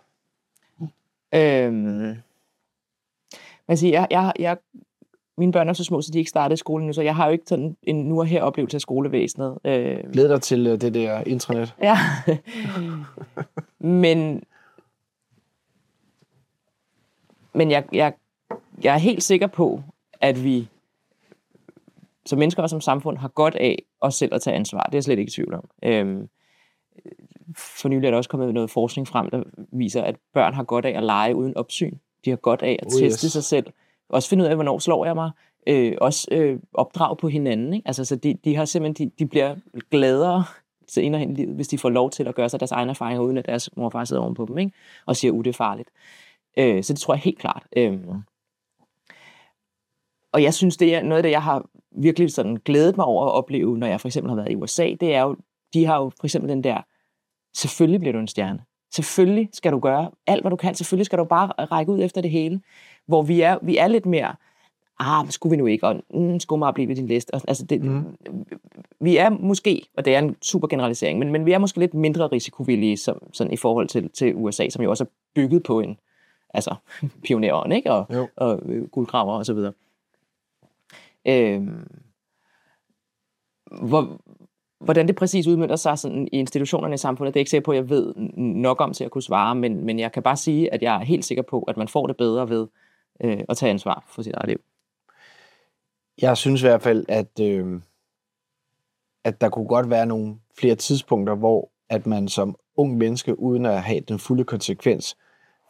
Øhm, Altså, jeg, jeg, jeg, mine børn er så små, så de ikke startede i skolen nu, så jeg har jo ikke sådan en nu og her oplevelse af skolevæsenet. Øh. Glæd dig til øh, det der intranet. Ja. men men jeg, jeg, jeg er helt sikker på, at vi som mennesker og som samfund har godt af os selv at tage ansvar. Det er jeg slet ikke i tvivl om. Øhm, for nylig er der også kommet noget forskning frem, der viser, at børn har godt af at lege uden opsyn. De har godt af at oh, teste yes. sig selv. Også finde ud af, hvornår slår jeg mig. Øh, også øh, opdrag på hinanden. Ikke? Altså, så de, de, har simpelthen, de, de bliver gladere senere hen i livet, hvis de får lov til at gøre sig deres egne erfaringer, uden at deres mor og far sidder ovenpå dem, ikke? og siger, at uh, det er farligt. Øh, så det tror jeg helt klart. Øh, og jeg synes, det er noget af det, jeg har virkelig sådan glædet mig over at opleve, når jeg for eksempel har været i USA, det er jo, de har jo for eksempel den der, selvfølgelig bliver du en stjerne. Selvfølgelig skal du gøre alt, hvad du kan. Selvfølgelig skal du bare række ud efter det hele. Hvor vi er, vi er lidt mere, ah, skulle vi nu ikke, og mm, skulle meget blive ved din liste. Altså, det, mm. Vi er måske, og det er en super generalisering, men, men vi er måske lidt mindre risikovillige som, sådan i forhold til, til USA, som jo også er bygget på en, altså pionerånd, ikke? Og, jo. og øh, guldgraver og så videre. Øh, hvor, Hvordan det præcis udmyndter sig sådan i institutionerne i samfundet, det er ikke sikker på, at jeg ved nok om til at kunne svare, men, men jeg kan bare sige, at jeg er helt sikker på, at man får det bedre ved øh, at tage ansvar for sit eget liv. Jeg synes i hvert fald, at, øh, at der kunne godt være nogle flere tidspunkter, hvor at man som ung menneske, uden at have den fulde konsekvens,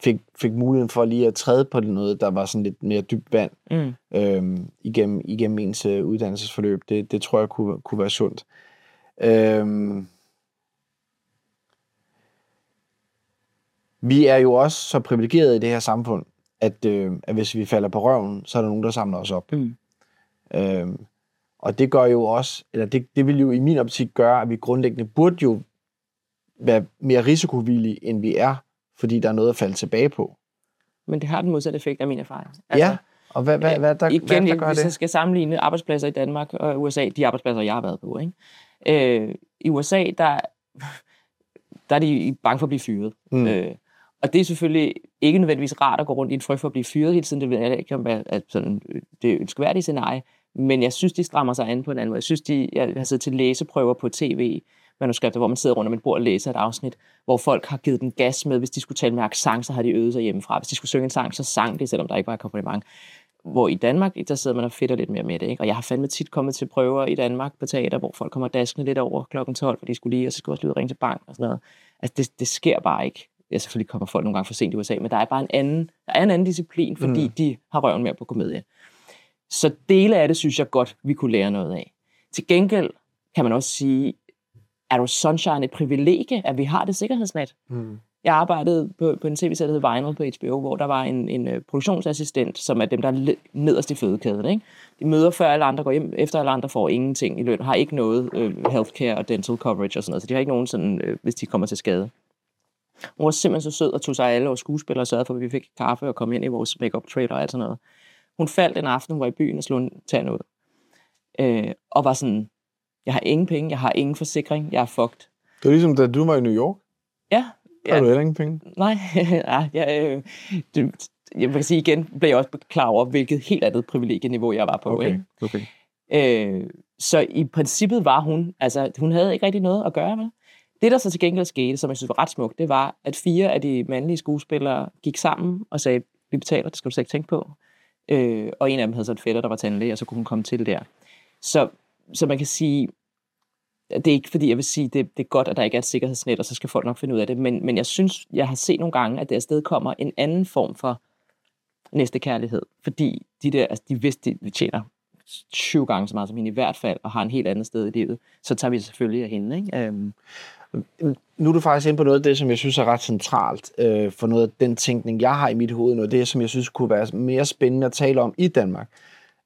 fik, fik muligheden for lige at træde på noget, der var sådan lidt mere dybt vand mm. øh, igennem, igennem ens øh, uddannelsesforløb. Det, det tror jeg kunne, kunne være sundt. Øhm, vi er jo også så privilegerede i det her samfund, at, øh, at hvis vi falder på røven, så er der nogen, der samler os op. Mm. Øhm, og det gør jo også, eller det, det vil jo i min optik gøre, at vi grundlæggende burde jo være mere risikovillige, end vi er, fordi der er noget at falde tilbage på. Men det har den modsatte effekt af min erfaring. Altså, ja, og hvad, hvad, hvad, der, igen, hvad der gør hvis det? jeg skal sammenligne arbejdspladser i Danmark og USA, de arbejdspladser, jeg har været på, ikke? Øh, I USA, der, der er de bange for at blive fyret. Mm. Øh, og det er selvfølgelig ikke nødvendigvis rart at gå rundt i en frygt for at blive fyret hele tiden. Det ved jeg ikke, om at sådan, det er ønskværdigt scenarie. Men jeg synes, de strammer sig an på en anden måde. Jeg synes, de, jeg har siddet til læseprøver på tv, manuskripter, hvor man sidder rundt om et bord og læser et afsnit, hvor folk har givet den gas med, hvis de skulle tale med accent, så har de øvet sig hjemmefra. Hvis de skulle synge en sang, så sang de, selvom der ikke var et kompliment. Hvor i Danmark, der sidder man og fedter lidt mere med det. Ikke? Og jeg har fandme tit kommet til prøver i Danmark på teater, hvor folk kommer daskende lidt over klokken 12, for de skulle lige, og så skulle også lige ringe til bank og sådan noget. Altså, det, det sker bare ikke. Ja, selvfølgelig kommer folk nogle gange for sent i USA, men der er bare en anden, der er en anden disciplin, fordi mm. de har røven mere på komedie. Så dele af det synes jeg godt, vi kunne lære noget af. Til gengæld kan man også sige, er du sunshine et privilegie, at vi har det sikkerhedsnet? Mm. Jeg arbejdede på, på en tv-serie, der hed Vinyl på HBO, hvor der var en, en uh, produktionsassistent, som er dem, der er nederst i fødekæden. Ikke? De møder før alle andre, går hjem efter alle andre, får ingenting i løn, har ikke noget uh, healthcare og dental coverage og sådan noget, så de har ikke nogen sådan, uh, hvis de kommer til skade. Hun var simpelthen så sød og tog sig af alle vores skuespillere og sørgede for, at vi fik kaffe og kom ind i vores makeup trailer og alt sådan noget. Hun faldt en aften, hun var i byen og slog en tand ud. Uh, og var sådan, jeg har ingen penge, jeg har ingen forsikring, jeg er fucked. Det var ligesom, da du var i New York. Ja. Har ja. du heller ingen penge? Nej, ja, jeg, øh, det, jeg vil sige igen, blev jeg også klar over, hvilket helt andet privilegieniveau jeg var på. Okay, Ikke? okay. Øh, så i princippet var hun, altså hun havde ikke rigtig noget at gøre med. Det, der så til gengæld skete, som jeg synes var ret smukt, det var, at fire af de mandlige skuespillere gik sammen og sagde, vi betaler, det skal du slet ikke tænke på. Øh, og en af dem havde så et fætter, der var tandlæge, og så kunne hun komme til der. Så, så man kan sige, det er ikke fordi, jeg vil sige, det, det er godt, at der ikke er et sikkerhedsnet, og så skal folk nok finde ud af det, men, men jeg synes, jeg har set nogle gange, at der afsted kommer en anden form for næste kærlighed, fordi de der, altså de vidste, de tjener 20 gange så meget som hende i hvert fald, og har en helt andet sted i livet, så tager vi selvfølgelig af hende. Ikke? Øhm, Nu er du faktisk inde på noget af det, som jeg synes er ret centralt øh, for noget af den tænkning, jeg har i mit hoved, noget af det, som jeg synes kunne være mere spændende at tale om i Danmark.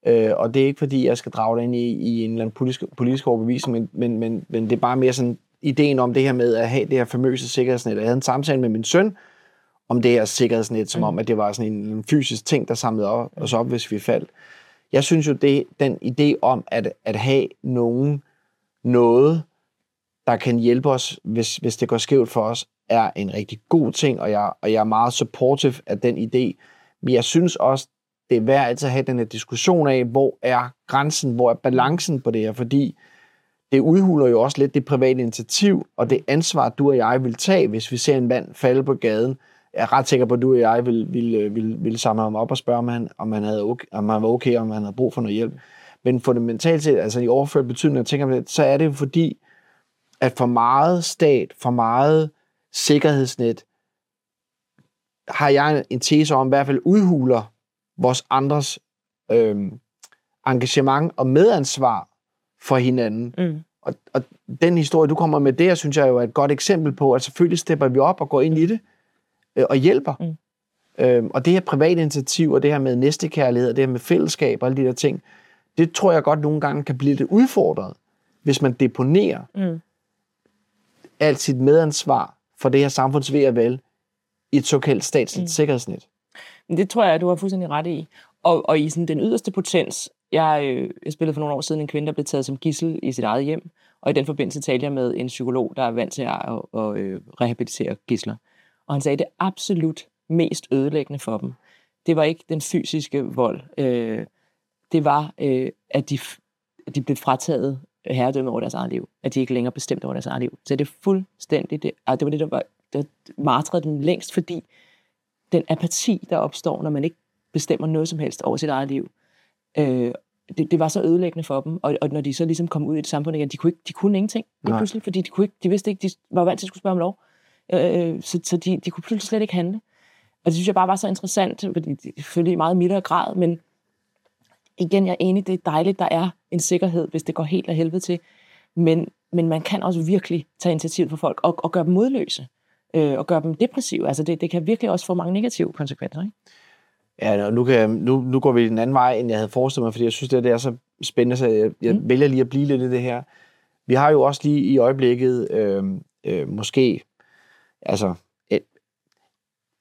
Øh, og det er ikke fordi, jeg skal drage dig ind i, i en eller anden politisk, politisk overbevisning, men, men, men, men det er bare mere sådan ideen om det her med at have det her famøse sikkerhedsnet. Jeg havde en samtale med min søn om det her sikkerhedsnet, som om, at det var sådan en, en fysisk ting, der samlede op, os op, hvis vi faldt. Jeg synes jo, det den idé om at, at have nogen noget, der kan hjælpe os, hvis, hvis det går skævt for os, er en rigtig god ting, og jeg, og jeg er meget supportive af den idé. Men jeg synes også, det er værd altid at have den her diskussion af, hvor er grænsen, hvor er balancen på det her, fordi det udhuler jo også lidt det private initiativ, og det ansvar, du og jeg vil tage, hvis vi ser en mand falde på gaden. Jeg er ret sikker på, at du og jeg vil, vil, vil, vil samle ham op og spørge, om han, om, han havde okay, om han var okay, om han havde brug for noget hjælp. Men fundamentalt set, altså i overført betydning, jeg tænker det, så er det jo fordi, at for meget stat, for meget sikkerhedsnet, har jeg en tese om, i hvert fald udhuler vores andres øh, engagement og medansvar for hinanden. mm. Og, og den historie, du kommer med der, synes jeg jo er et godt eksempel på, at selvfølgelig stepper vi op og går ind i det øh, og hjælper. Mm. Øhm, og det her private initiativ, og det her med næstekærlighed, og det her med fællesskab og alle de der ting, det tror jeg godt nogle gange kan blive lidt udfordret, hvis man deponerer Mm. alt sit medansvar for det her samfunds ved og vel i et såkaldt statsligt mm. Sikkerhedsnet. Men Det tror jeg, du har fuldstændig ret i. Og, og i sådan den yderste potens, jeg, øh, jeg spillede for nogle år siden en kvinde, der blev taget som gissel i sit eget hjem, og i den forbindelse talte jeg med en psykolog, der er vant til at, at, at øh, rehabilitere gisler. Og han sagde, at det absolut mest ødelæggende for dem, det var ikke den fysiske vold. Øh, det var, øh, at de, at de blev frataget herredømme over deres eget liv. At de ikke længere bestemte over deres eget liv. Så det er fuldstændig, det, ah, det var det, der var, der martrede dem længst, fordi den apati, der opstår, når man ikke bestemmer noget som helst over sit eget liv, øh, det, det var så ødelæggende for dem. Og, og når de så ligesom kom ud i et samfund igen, de kunne, ikke, de kunne ingenting lige Nej. pludselig, fordi de, kunne ikke, de vidste ikke, de var vant til at skulle spørge om lov. Øh, så så de, de kunne pludselig slet ikke handle. Og det synes jeg bare var så interessant, fordi det er selvfølgelig i meget mildere grad, men igen, jeg er enig, det er dejligt, der er en sikkerhed, hvis det går helt af helvede til. Men, men man kan også virkelig tage initiativ for folk og, og gøre dem modløse. Øh, og gøre dem depressive. Altså det, det kan virkelig også få mange negative konsekvenser. Ikke? Ja, og nu, kan jeg, nu, nu går vi den anden vej, end jeg havde forestillet mig, fordi jeg synes, det, det er så spændende, så jeg, jeg mm. vælger lige at blive lidt i det her. Vi har jo også lige i øjeblikket øh, øh, måske, altså et,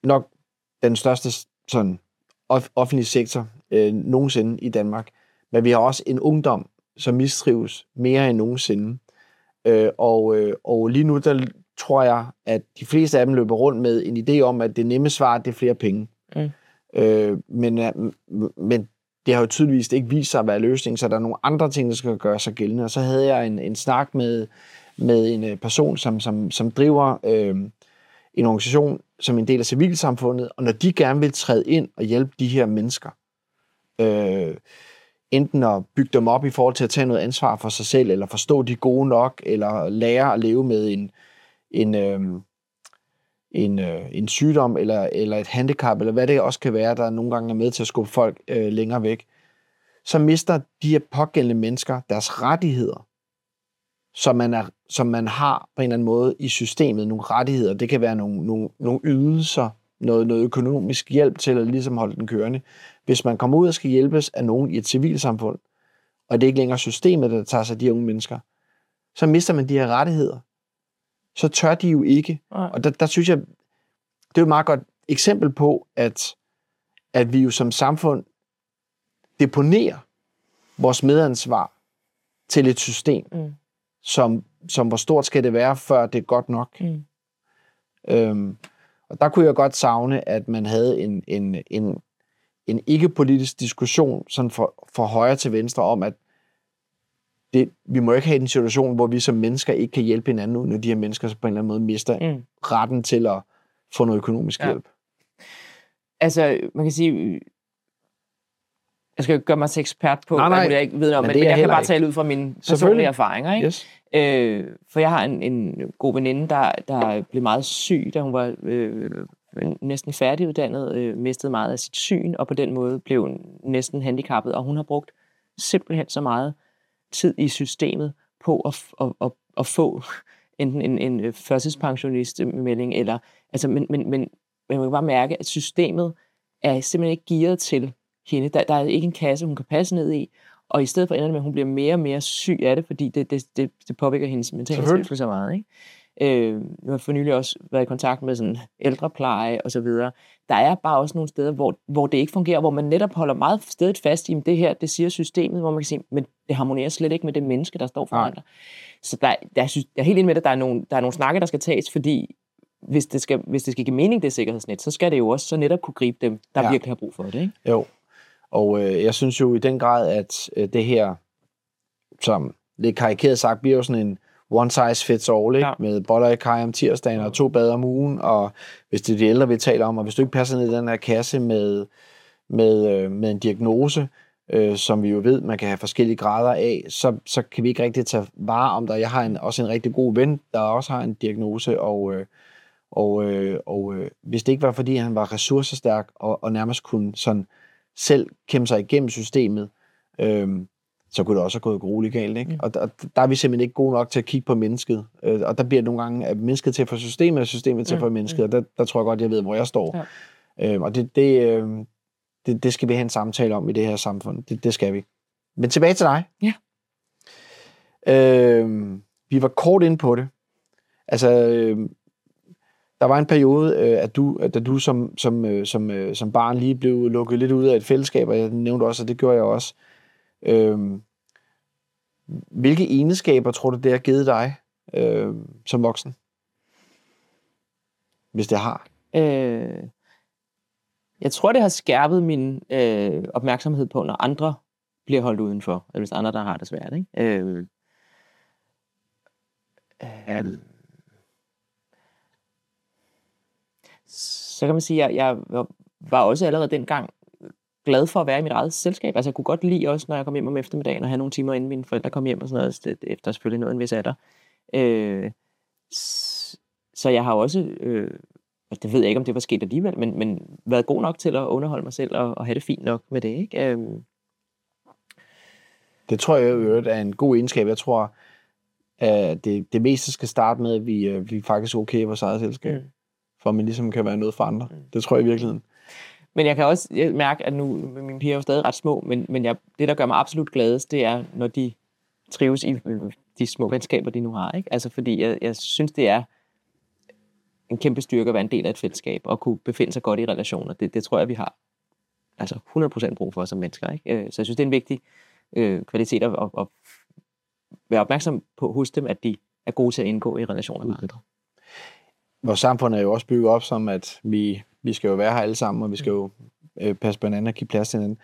nok den største sådan, off- offentlige sektor øh, nogensinde i Danmark, men vi har også en ungdom, som mistrives mere end nogensinde. Øh, og, øh, og lige nu, der tror jeg, at de fleste af dem løber rundt med en idé om, at det nemme svar, det er flere penge. Mm. Øh, men, øh, men det har jo tydeligvis ikke vist sig at være løsningen, så der er nogle andre ting, der skal gøre sig gældende. Og så havde jeg en, en snak med, med en øh, person, som, som, som driver øh, en organisation som en del af civilsamfundet, og når de gerne vil træde ind og hjælpe de her mennesker, øh, enten at bygge dem op i forhold til at tage noget ansvar for sig selv, eller forstå de gode nok, eller lære at leve med en, en, øh, en, øh, en sygdom, eller, eller et handicap, eller hvad det også kan være, der nogle gange er med til at skubbe folk øh, længere væk, så mister de her pågældende mennesker deres rettigheder, som man, er, som man har på en eller anden måde i systemet, nogle rettigheder. Det kan være nogle, nogle, nogle ydelser, noget, noget økonomisk hjælp til at ligesom holde den kørende. Hvis man kommer ud og skal hjælpes af nogen i et civilsamfund, og det er ikke længere systemet, der tager sig af de unge mennesker, så mister man de her rettigheder. Så tør de jo ikke. Nej. Og der, der synes jeg, det er jo et meget godt eksempel på, at, at vi jo som samfund deponerer vores medansvar til et system, Mm. som, som hvor stort skal det være, før det er godt nok. Mm. Øhm, og der kunne jeg godt savne, at man havde en, en, en, en ikke-politisk diskussion sådan for, for højre til venstre om, at det, vi må ikke have en situation, hvor vi som mennesker ikke kan hjælpe hinanden, når de her mennesker så på en eller anden måde mister mm. retten til at få noget økonomisk ja. hjælp. Altså, man kan sige, jeg skal ikke gøre mig til ekspert på, nej, nej, jeg ikke ved om, men, men, men jeg kan bare ikke. tale ud fra mine personlige erfaringer. Ikke? Yes. Øh, for jeg har en, en god veninde, der, der blev meget syg, da hun var øh, næsten færdiguddannet, øh, mistede meget af sit syn, og på den måde blev næsten handicappet, og hun har brugt simpelthen så meget tid i systemet på at, at, at, at få enten en, en øh, førtidspensionistmelding, eller, altså, men, men, men man kan bare mærke, at systemet er simpelthen ikke gearet til hende. Der, der er ikke en kasse, hun kan passe ned i, og i stedet for ender det med, at hun bliver mere og mere syg af det, fordi det, det, det, det påvirker hendes mentale så meget. Ikke? Øh, jeg har for nylig også været i kontakt med sådan ældrepleje og så videre. Der er bare også nogle steder, hvor, hvor det ikke fungerer, hvor man netop holder meget stedet fast i, at det her, det siger systemet, hvor man kan sige, men det harmonerer slet ikke med det menneske, der står foran dig. Så der, der, synes, jeg er helt enig med, at der er nogle, der er nogle snakke, der skal tages, fordi hvis det, skal, hvis det skal give mening, det sikkerhedsnet, så skal det jo også så netop kunne gribe dem, der ja. virkelig har brug for det. Ikke? Jo, og øh, jeg synes jo i den grad, at øh, det her, som lidt karikeret sagt, bliver jo sådan en one size fits all, ikke? Ja. med boller i kaj om tirsdagen og to bad om ugen, og hvis det er de ældre, vi taler om, og hvis du ikke passer ned i den her kasse med, med, øh, med en diagnose, øh, som vi jo ved, man kan have forskellige grader af, så, så kan vi ikke rigtig tage vare om dig. Jeg har en, også en rigtig god ven, der også har en diagnose, og, øh, og, øh, og øh, hvis det ikke var, fordi han var ressourcestærk og, og nærmest kunne sådan selv kæmpe sig igennem systemet, øh, så kunne det også have gået grueligt galt. Ikke? Mm. Og der, der er vi simpelthen ikke gode nok til at kigge på mennesket. Øh, og der bliver nogle gange at mennesket til at få systemet, og systemet til at mm. mennesket. Og der, der tror jeg godt, jeg ved, hvor jeg står. Ja. Øh, og det, det, øh, det, det skal vi have en samtale om i det her samfund. Det, det skal vi. Men tilbage til dig. Ja. Øh, vi var kort ind på det. Altså, øh, der var en periode, øh, at du, da du som, som, øh, som, øh, som barn lige blev lukket lidt ud af et fællesskab, og jeg nævnte også, at det gjorde jeg også. Øh, hvilke egenskaber tror du, det har givet dig øh, som voksen? Hvis det har. Øh, jeg tror, det har skærpet min øh, opmærksomhed på, når andre bliver holdt udenfor. Eller hvis andre, der har det svært. Ikke? Øh, øh, så kan man sige, at jeg, jeg var også allerede dengang glad for at være i mit eget selskab. Altså jeg kunne godt lide også, når jeg kom hjem om eftermiddagen og have nogle timer inden mine forældre kom hjem og sådan noget, efter selvfølgelig noget en vis alder. Øh, så jeg har også, øh, det ved jeg ikke, om det var sket alligevel, men, men været god nok til at underholde mig selv og, og have det fint nok med det. Ikke? Øh. Det tror jeg jo er en god egenskab. Jeg tror, at det, det meste skal starte med, at vi, øh, vi er faktisk okay i vores eget selskab. Mm. For at man ligesom kan være noget for andre. Mm. Det tror jeg i virkeligheden. Men jeg kan også mærke, at nu, mine piger er jo stadig ret små, men, men jeg, det, der gør mig absolut gladest, det er, når de trives i øh, de små venskaber, de nu har. Ikke? Altså, fordi jeg, jeg synes, det er en kæmpe styrke at være en del af et fællesskab, og kunne befinde sig godt i relationer. Det, det tror jeg, vi har altså 100% brug for som mennesker. Ikke? Øh, så jeg synes, det er en vigtig øh, kvalitet at, at, at være opmærksom på hos dem, at de er gode til at indgå i relationer med andre. Vores samfund er jo også bygget op som, at vi vi skal jo være her alle sammen, og vi skal jo øh, passe på hinanden og give plads til hinanden.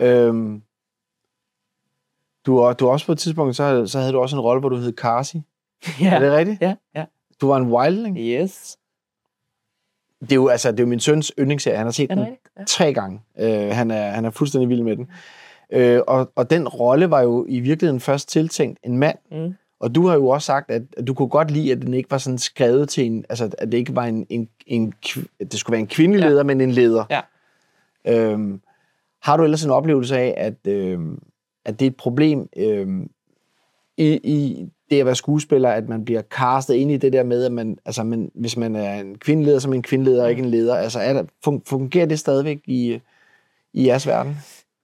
Øhm, du, du også på et tidspunkt, så, så havde du også en rolle, hvor du hed Karsi. Ja. Er det rigtigt? Ja, ja. Du var en wildling? Yes. Det er jo, altså, det er jo min søns yndlingsserie. Han har set den ja. tre gange. Øh, han, er, han er fuldstændig vild med den. Øh, og, og den rolle var jo i virkeligheden først tiltænkt en mand. Mm. Og du har jo også sagt, at du kunne godt lide, at den ikke var sådan skrevet til en, altså at det ikke var en, en, en det skulle være en kvindelig leder, ja. men en leder. Ja. Øhm, har du ellers en oplevelse af, at, øhm, at det er et problem øhm, i, i det at være skuespiller, at man bliver castet ind i det der med, at man, altså man, hvis man er en kvindeleder, som en kvindeleder, og ikke en leder, altså er der, fungerer det stadigvæk i, i jeres verden?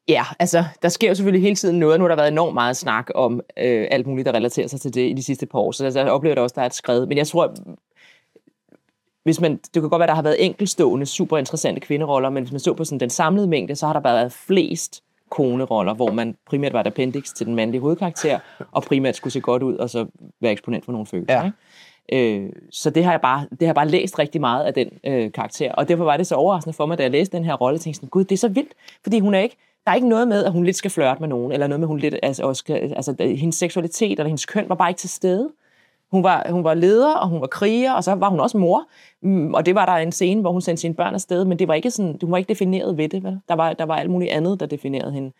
Ja, altså, der sker jo selvfølgelig hele tiden noget. Nu har der været enormt meget snak om øh, alt muligt, der relaterer sig til det i de sidste par år. Så altså, jeg oplever det også, der er et skred. Men jeg tror, hvis man, det kan godt være, der har været enkelstående, super interessante kvinderoller, men hvis man så på sådan den samlede mængde, så har der bare været flest koneroller, hvor man primært var et appendix til den mandlige hovedkarakter, og primært skulle se godt ud, og så være eksponent for nogle følelser. Ja. Øh, så det har, jeg bare, det har jeg bare læst rigtig meget af den øh, karakter. Og derfor var det så overraskende for mig, da jeg læste den her rolle, tænkte sådan, gud, det er så vildt, fordi hun er ikke, der er ikke noget med, at hun lidt skal flirte med nogen, eller noget med, at hun lidt, altså, også skal, altså hendes seksualitet eller hendes køn var bare ikke til stede. Hun var, hun var leder, og hun var kriger, og så var hun også mor. Mm, og det var der en scene, hvor hun sendte sine børn afsted, men det var ikke sådan, hun var ikke defineret ved det. Vel? Der, var, der var alt muligt andet, der definerede hende.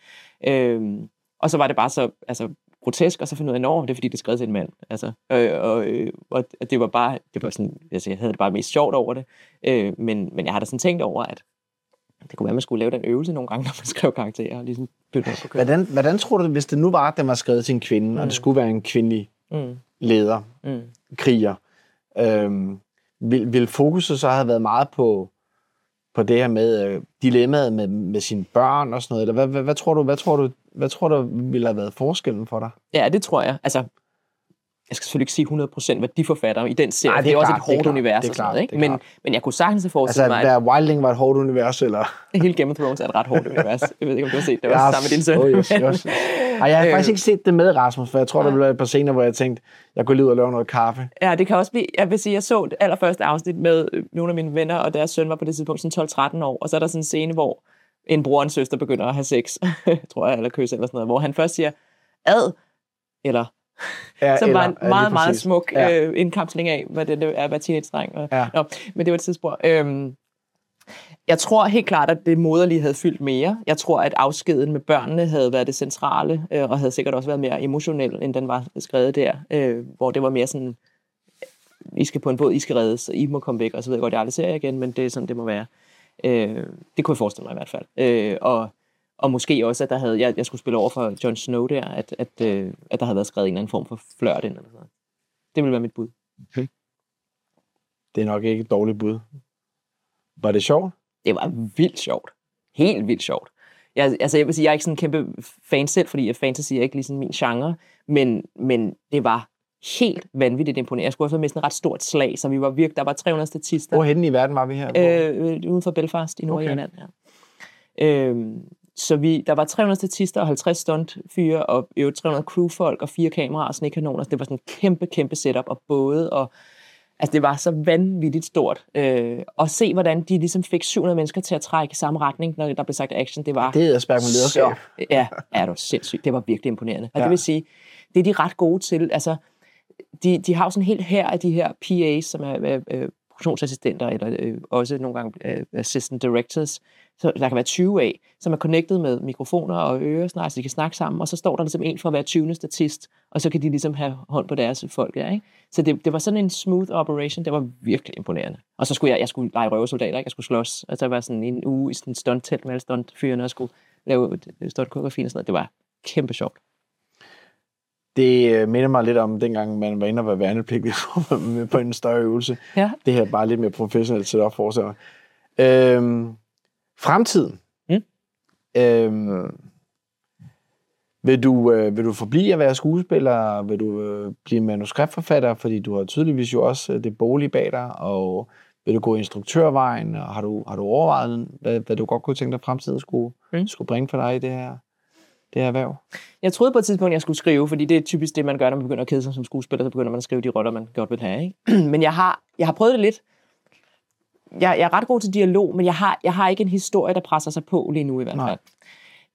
Øhm, og så var det bare så altså, grotesk, og så finde ud af, at det er fordi, det er skrevet til en mand. Altså, øh, og, øh, og det var bare, det var sådan, altså, jeg havde det bare mest sjovt over det. Øh, men, men jeg har da sådan tænkt over, at det kunne være, at man skulle lave den øvelse nogle gange, når man skrev karakterer. Ligesom på hvordan, hvordan tror du, hvis det nu var, at den var skrevet til en kvinde, mm. og det skulle være en kvindelig mm. leder, mm. kriger, øhm, vil, vil fokuset så have været meget på, på det her med øh, dilemmaet med, med sine børn og sådan noget? Eller hvad, hvad, hvad, tror du, hvad, tror du, hvad tror du ville have været forskellen for dig? Ja, det tror jeg. Altså, jeg skal selvfølgelig ikke sige 100% hvad de forfatter i den serie. Ej, det, er det er også et hårdt er univers. Er klart, og sådan noget, ikke? Men, men jeg kunne sagtens have forestillet altså, mig... Altså, Wildling var et hårdt univers, eller? Hele Game of Thrones er et ret hårdt univers. Jeg ved ikke, om du har set det. Var yes. sammen med din søn. Oh, yes, yes. Ej, jeg har faktisk ikke set det med, Rasmus, for jeg tror, der ville være et par scener, hvor jeg tænkte, jeg kunne lige ud og lave noget kaffe. Ja, det kan også blive... Jeg vil sige, jeg så det allerførste afsnit med nogle af mine venner, og deres søn var på det tidspunkt sådan 12-13 år, og så er der sådan en scene, hvor en bror og en søster begynder at have sex, tror jeg, eller kysse eller sådan noget, hvor han først siger, ad, eller Ja, som eller, var en meget, meget smuk ja. øh, indkapsling af, hvad det er at være teenage-dreng. Og, ja. Nå, men det var et tidsspor. Øhm, jeg tror helt klart, at det moderlige havde fyldt mere. Jeg tror, at afskeden med børnene havde været det centrale, øh, og havde sikkert også været mere emotionel, end den var skrevet der, øh, hvor det var mere sådan, I skal på en båd, I skal reddes, og I må komme væk, og så ved jeg godt, jeg aldrig ser jer igen, men det er sådan, det må være. Øh, det kunne jeg forestille mig i hvert fald. Øh, og og måske også, at der havde, jeg, jeg skulle spille over for Jon Snow der, at, at, øh, at der havde været skrevet en eller anden form for flørt ind. Eller sådan. Det ville være mit bud. Okay. Det er nok ikke et dårligt bud. Var det sjovt? Det var vildt sjovt. Helt vildt sjovt. Jeg, altså, jeg vil sige, jeg er ikke sådan en kæmpe fan selv, fordi fantasy er ikke ligesom min genre, men, men det var helt vanvittigt imponerende. Jeg skulle have med sådan et ret stort slag, så vi var virkelig, der var 300 statister. Hvor henne i verden var vi her? Øh, uden for Belfast i Nordjylland, okay. ja. Øh, så vi, der var 300 statister og 50 stuntfyre og jo 300 crewfolk og fire kameraer og snekanoner. Det var sådan en kæmpe, kæmpe setup og både og Altså, det var så vanvittigt stort. Øh, og se, hvordan de ligesom fik 700 mennesker til at trække i samme retning, når der blev sagt action. Det var det er spærk med lederskab. Ja, er du sindssygt. Det var virkelig imponerende. Og ja. det vil sige, det er de ret gode til. Altså, de, de har sådan helt her af de her PA's, som er øh, produktionsassistenter, eller øh, også nogle gange øh, assistant directors, så der kan være 20 af, som er connected med mikrofoner og øresnegl, så de kan snakke sammen, og så står der ligesom en for hver 20. statist, og så kan de ligesom have hånd på deres folk. Ja, ikke? Så det, det var sådan en smooth operation, det var virkelig imponerende. Og så skulle jeg, jeg skulle lege røvesoldater, ikke? jeg skulle slås, og så var sådan en uge i sådan en stunt-telt med alle stuntfyrene, og skulle lave stunt og sådan noget. Det var kæmpe sjovt. Det øh, minder mig lidt om dengang, man var inde og var værnepligtig på en større øvelse. Ja. Det her er bare lidt mere professionelt at forestille mig. Øhm, Fremtiden. Mm. Øhm, vil, du, øh, vil du forblive at være skuespiller? Vil du øh, blive manuskriptforfatter? Fordi du har tydeligvis jo også øh, det bolig bag dig, og vil du gå instruktørvejen? Og har, du, har du overvejet, hvad, hvad du godt kunne tænke dig, fremtiden skulle, mm. skulle bringe for dig i det her, det her erhverv? Jeg troede på et tidspunkt, jeg skulle skrive, fordi det er typisk det, man gør, når man begynder at kede sig som skuespiller, så begynder man at skrive de roller, man godt vil have. Ikke? Men jeg har, jeg har prøvet det lidt, jeg, jeg er ret god til dialog, men jeg har, jeg har ikke en historie, der presser sig på lige nu i hvert fald. Nej.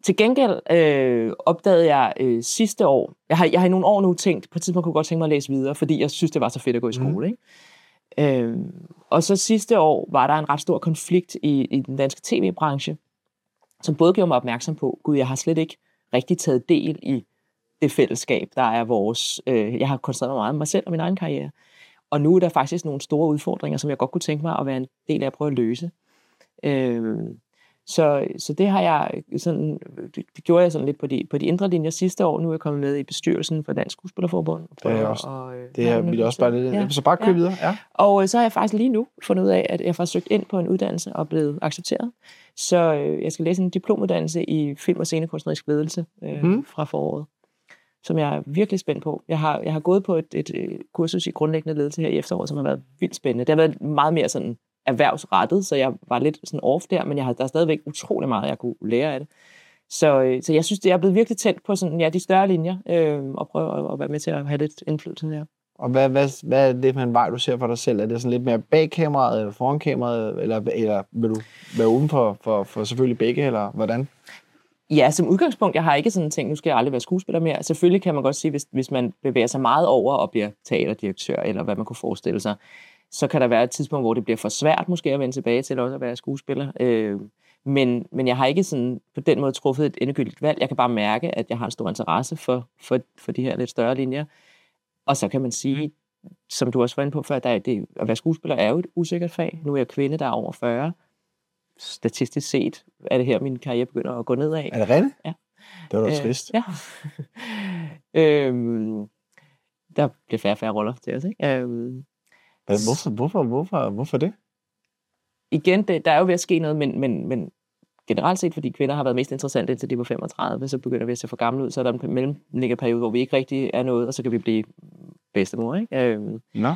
Til gengæld øh, opdagede jeg øh, sidste år, jeg har, jeg har i nogle år nu tænkt, på et tidspunkt kunne jeg godt tænke mig at læse videre, fordi jeg synes, det var så fedt at gå i skole. Mm. Ikke? Øh, og så sidste år var der en ret stor konflikt i, i den danske tv-branche, som både gjorde mig opmærksom på, gud, jeg har slet ikke rigtig taget del i det fællesskab, der er vores... Øh, jeg har koncentreret mig meget om mig selv og min egen karriere. Og nu er der faktisk nogle store udfordringer, som jeg godt kunne tænke mig at være en del af at prøve at løse. Øh, så, så det har jeg sådan, det gjorde jeg sådan lidt på de, på de indre linjer sidste år. Nu er jeg kommet med i bestyrelsen for Dansk Skuespillerforbund. Det er også, og, øh, det er, vi også bare lidt, ja, så bare køre ja. videre. Ja. Og øh, så har jeg faktisk lige nu fundet ud af, at jeg har søgt ind på en uddannelse og blevet accepteret. Så øh, jeg skal læse en diplomuddannelse i film- og scenekunstnerisk ledelse øh, mm. fra foråret som jeg er virkelig spændt på. Jeg har, jeg har gået på et, et, et kursus i grundlæggende ledelse her i efteråret, som har været vildt spændende. Det har været meget mere sådan erhvervsrettet, så jeg var lidt sådan off der, men jeg har, der er stadigvæk utrolig meget, jeg kunne lære af det. Så, øh, så jeg synes, det er blevet virkelig tændt på sådan, ja, de større linjer, øh, og prøve at, at være med til at have lidt indflydelse der. Og hvad, hvad, hvad er det for en vej, du ser for dig selv? Er det sådan lidt mere bag kameraet, eller foran kameraet, eller, eller vil du være uden for, for, for selvfølgelig begge, eller hvordan? Ja, som udgangspunkt, jeg har ikke sådan tænkt, nu skal jeg aldrig være skuespiller mere. Selvfølgelig kan man godt sige, hvis, hvis man bevæger sig meget over og bliver teaterdirektør, eller hvad man kunne forestille sig, så kan der være et tidspunkt, hvor det bliver for svært måske at vende tilbage til også at være skuespiller. Øh, men, men jeg har ikke sådan på den måde truffet et endegyldigt valg. Jeg kan bare mærke, at jeg har en stor interesse for, for, for de her lidt større linjer. Og så kan man sige, som du også var inde på før, at det, at være skuespiller er jo et usikkert fag. Nu er jeg kvinde, der er over 40. Statistisk set er det her, min karriere begynder at gå nedad. Er det rigtigt? Ja. Det var da øh, trist. Ja. øhm, der bliver færre og færre roller til os, ikke? Øhm, hvorfor, hvorfor, hvorfor, hvorfor det? Igen, det, der er jo ved at ske noget, men, men, men generelt set, fordi kvinder har været mest interessante indtil de var 35, så begynder vi at se for gamle ud, så er der en mellemliggende periode, hvor vi ikke rigtig er noget, og så kan vi blive bedstemor, ikke? Øhm, Nå.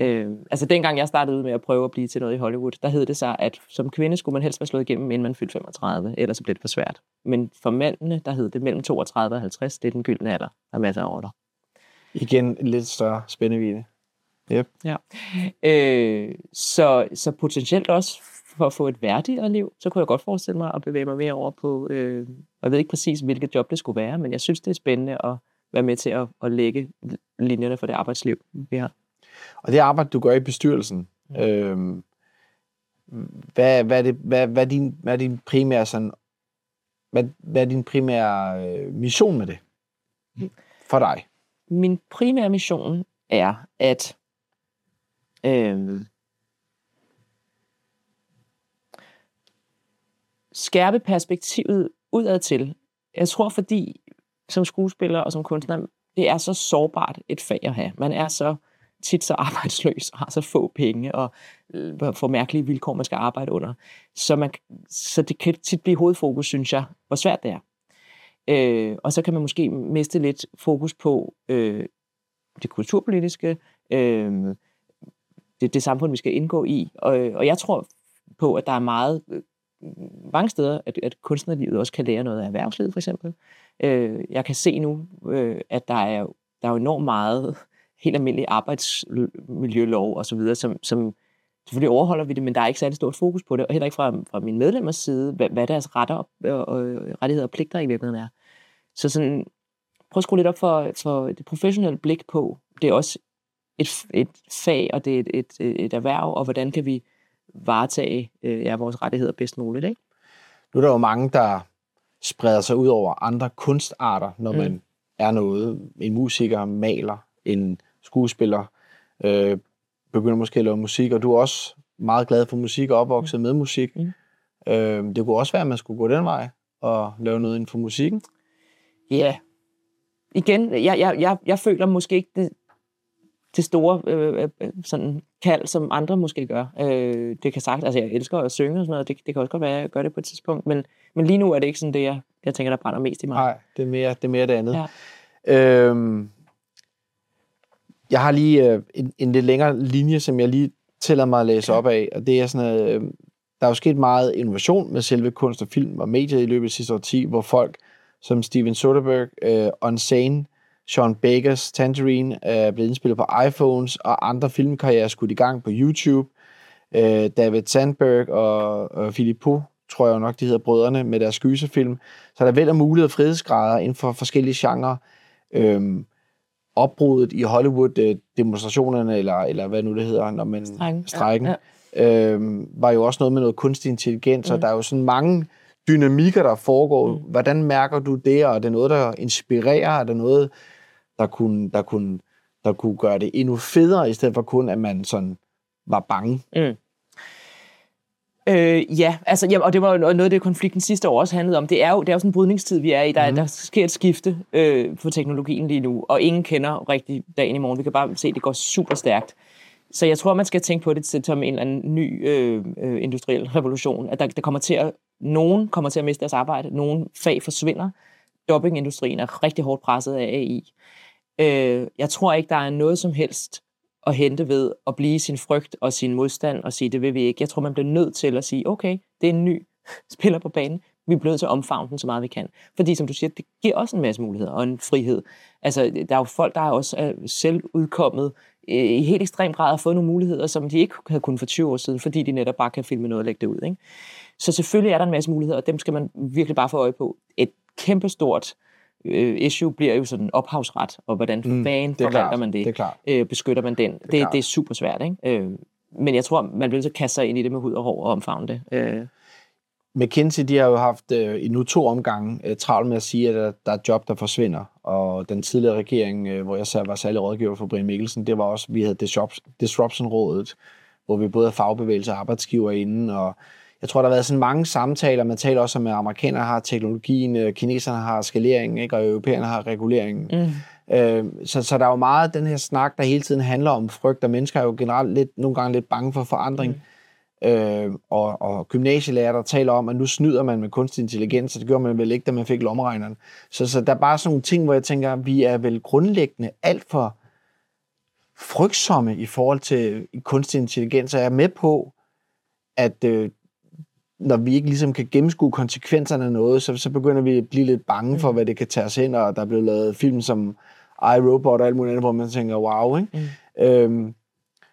Øh, altså dengang jeg startede ud med at prøve at blive til noget i Hollywood, der hed det sig, at som kvinde skulle man helst være slået igennem, inden man fyldte 35, ellers så blev det for svært. Men for mændene, der hed det mellem 32 og 50, det er den gyldne alder. Der er masser af order. Igen en lidt større spændevide. Yep. Ja. Øh, så, så potentielt også for at få et værdigere liv, så kunne jeg godt forestille mig at bevæge mig mere over på, øh, jeg ved ikke præcis, hvilket job det skulle være, men jeg synes, det er spændende at være med til at, at lægge linjerne for det arbejdsliv, vi har. Og det arbejde, du gør i bestyrelsen, mm. øh, hvad, hvad, er det, hvad, hvad, er din, hvad er din primære sådan, hvad, hvad er din primære øh, mission med det for dig? Min primære mission er at øh, skærpe perspektivet udad til. Jeg tror, fordi som skuespiller og som kunstner, det er så sårbart et fag at have. Man er så tit så arbejdsløs og har så få penge og øh, får mærkelige vilkår, man skal arbejde under. Så, man, så det kan tit blive hovedfokus, synes jeg, hvor svært det er. Øh, og så kan man måske miste lidt fokus på øh, det kulturpolitiske, øh, det, det samfund, vi skal indgå i. Og, og jeg tror på, at der er meget øh, mange steder, at, at kunstnerlivet også kan lære noget af erhvervslivet, for eksempel. Øh, jeg kan se nu, øh, at der er, der er jo enormt meget helt almindelig arbejdsmiljølov og så videre, som, som selvfølgelig overholder vi det, men der er ikke særlig stort fokus på det, og heller ikke fra, fra mine medlemmers side, hvad, hvad deres retter øh, og, og, og rettigheder og pligter i virkeligheden er. Så sådan, prøv at skrue lidt op for, for det professionelle blik på, det er også et, et fag, og det er et, et, et erhverv, og hvordan kan vi varetage øh, ja, vores rettigheder bedst muligt. Ikke? Nu er der jo mange, der spreder sig ud over andre kunstarter, når mm. man er noget. En musiker maler, en skuespiller øh, begynder måske at lave musik, og du er også meget glad for musik og opvokset mm. med musik. Mm. Øh, det kunne også være, at man skulle gå den vej og lave noget inden for musikken. Ja. Yeah. Igen, jeg, jeg, jeg, jeg føler måske ikke det, det store øh, øh, sådan kald, som andre måske gør. Øh, det kan sagt, altså jeg elsker at synge og sådan noget, det, det kan også godt være, at jeg gør det på et tidspunkt, men, men lige nu er det ikke sådan det, jeg, jeg tænker, der brænder mest i mig. Nej, det er mere det, er mere det andet. Ja. Øhm, jeg har lige øh, en, en lidt længere linje, som jeg lige tæller mig at læse op af, og det er sådan øh, der er jo sket meget innovation med selve kunst og film og medier i løbet af sidste årti, hvor folk som Steven Soderbergh, øh, Unsane, Sean Bakers Tangerine er blevet indspillet på iPhones, og andre filmkarrierer skudt i gang på YouTube. Øh, David Sandberg og, og Philip Poe, tror jeg nok, de hedder brødrene, med deres gyserfilm. Så der er vel af mulighed og frihedsgrader inden for forskellige genrer. Øh, opbruddet i Hollywood, øh, demonstrationerne, eller, eller hvad nu det hedder, når man strækken, strækken ja, ja. Øh, var jo også noget med noget kunstig intelligens, mm. og der er jo sådan mange dynamikker, der foregår. Mm. Hvordan mærker du det, og er det noget, der inspirerer? Er det noget, der kunne, der kunne, der kunne gøre det endnu federe, i stedet for kun, at man sådan var bange? Mm. Øh, ja, altså, ja, og det var jo noget af det, konflikten sidste år også handlede om. Det er jo, det er jo sådan en brydningstid, vi er i. Der, mm. der sker et skifte øh, for teknologien lige nu, og ingen kender rigtig dagen i morgen. Vi kan bare se, at det går super stærkt. Så jeg tror, man skal tænke på det som en eller anden ny øh, øh, industriel revolution. At der, der kommer til at, nogen kommer til at miste deres arbejde, nogen fag forsvinder. Dobbingindustrien er rigtig hårdt presset af AI. Øh, jeg tror ikke, der er noget som helst at hente ved at blive sin frygt og sin modstand og sige, det vil vi ikke. Jeg tror, man bliver nødt til at sige, okay, det er en ny spiller på banen. Vi bliver nødt til at omfavne den så meget vi kan. Fordi som du siger, det giver også en masse muligheder og en frihed. Altså, der er jo folk, der er også er selv udkommet øh, i helt ekstrem grad har fået nogle muligheder, som de ikke havde kunnet for 20 år siden, fordi de netop bare kan filme noget og lægge det ud. Ikke? Så selvfølgelig er der en masse muligheder, og dem skal man virkelig bare få øje på. Et kæmpestort øh, issue bliver jo sådan ophavsret, og hvordan mm, fanden forvalter man det? det er klart. Øh, beskytter man den? Det, det, det er super svært, ikke? Øh, men jeg tror, man bliver så kaste sig ind i det med hud og hår og omfavne det. Øh. McKinsey, de har jo haft øh, i nu to omgange øh, travlt med at sige, at der, der er job, der forsvinder. Og den tidligere regering, øh, hvor jeg selv var særlig rådgiver for Brian Mikkelsen, det var også, vi havde Disruption-rådet, hvor vi både havde fagbevægelse og arbejdsgiver inden, og jeg tror, der har været sådan mange samtaler. Man taler også om, at amerikanerne har teknologien, øh, kineserne har skaleringen, ikke? og europæerne har reguleringen. Mm. Øh, så, så der er jo meget den her snak, der hele tiden handler om frygt, og mennesker er jo generelt lidt, nogle gange lidt bange for forandring. Mm. Øh, og, og gymnasielærer, der taler om, at nu snyder man med kunstig intelligens, og det gjorde man vel ikke, da man fik lommeregneren. Så, så der er bare sådan nogle ting, hvor jeg tænker, at vi er vel grundlæggende alt for frygtsomme i forhold til kunstig intelligens, og jeg er med på, at øh, når vi ikke ligesom kan gennemskue konsekvenserne af noget, så, så begynder vi at blive lidt bange for, mm. hvad det kan tage os hen, og der er blevet lavet film som I, Robot og alt muligt andet, hvor man tænker, wow, ikke? Mm. Øhm,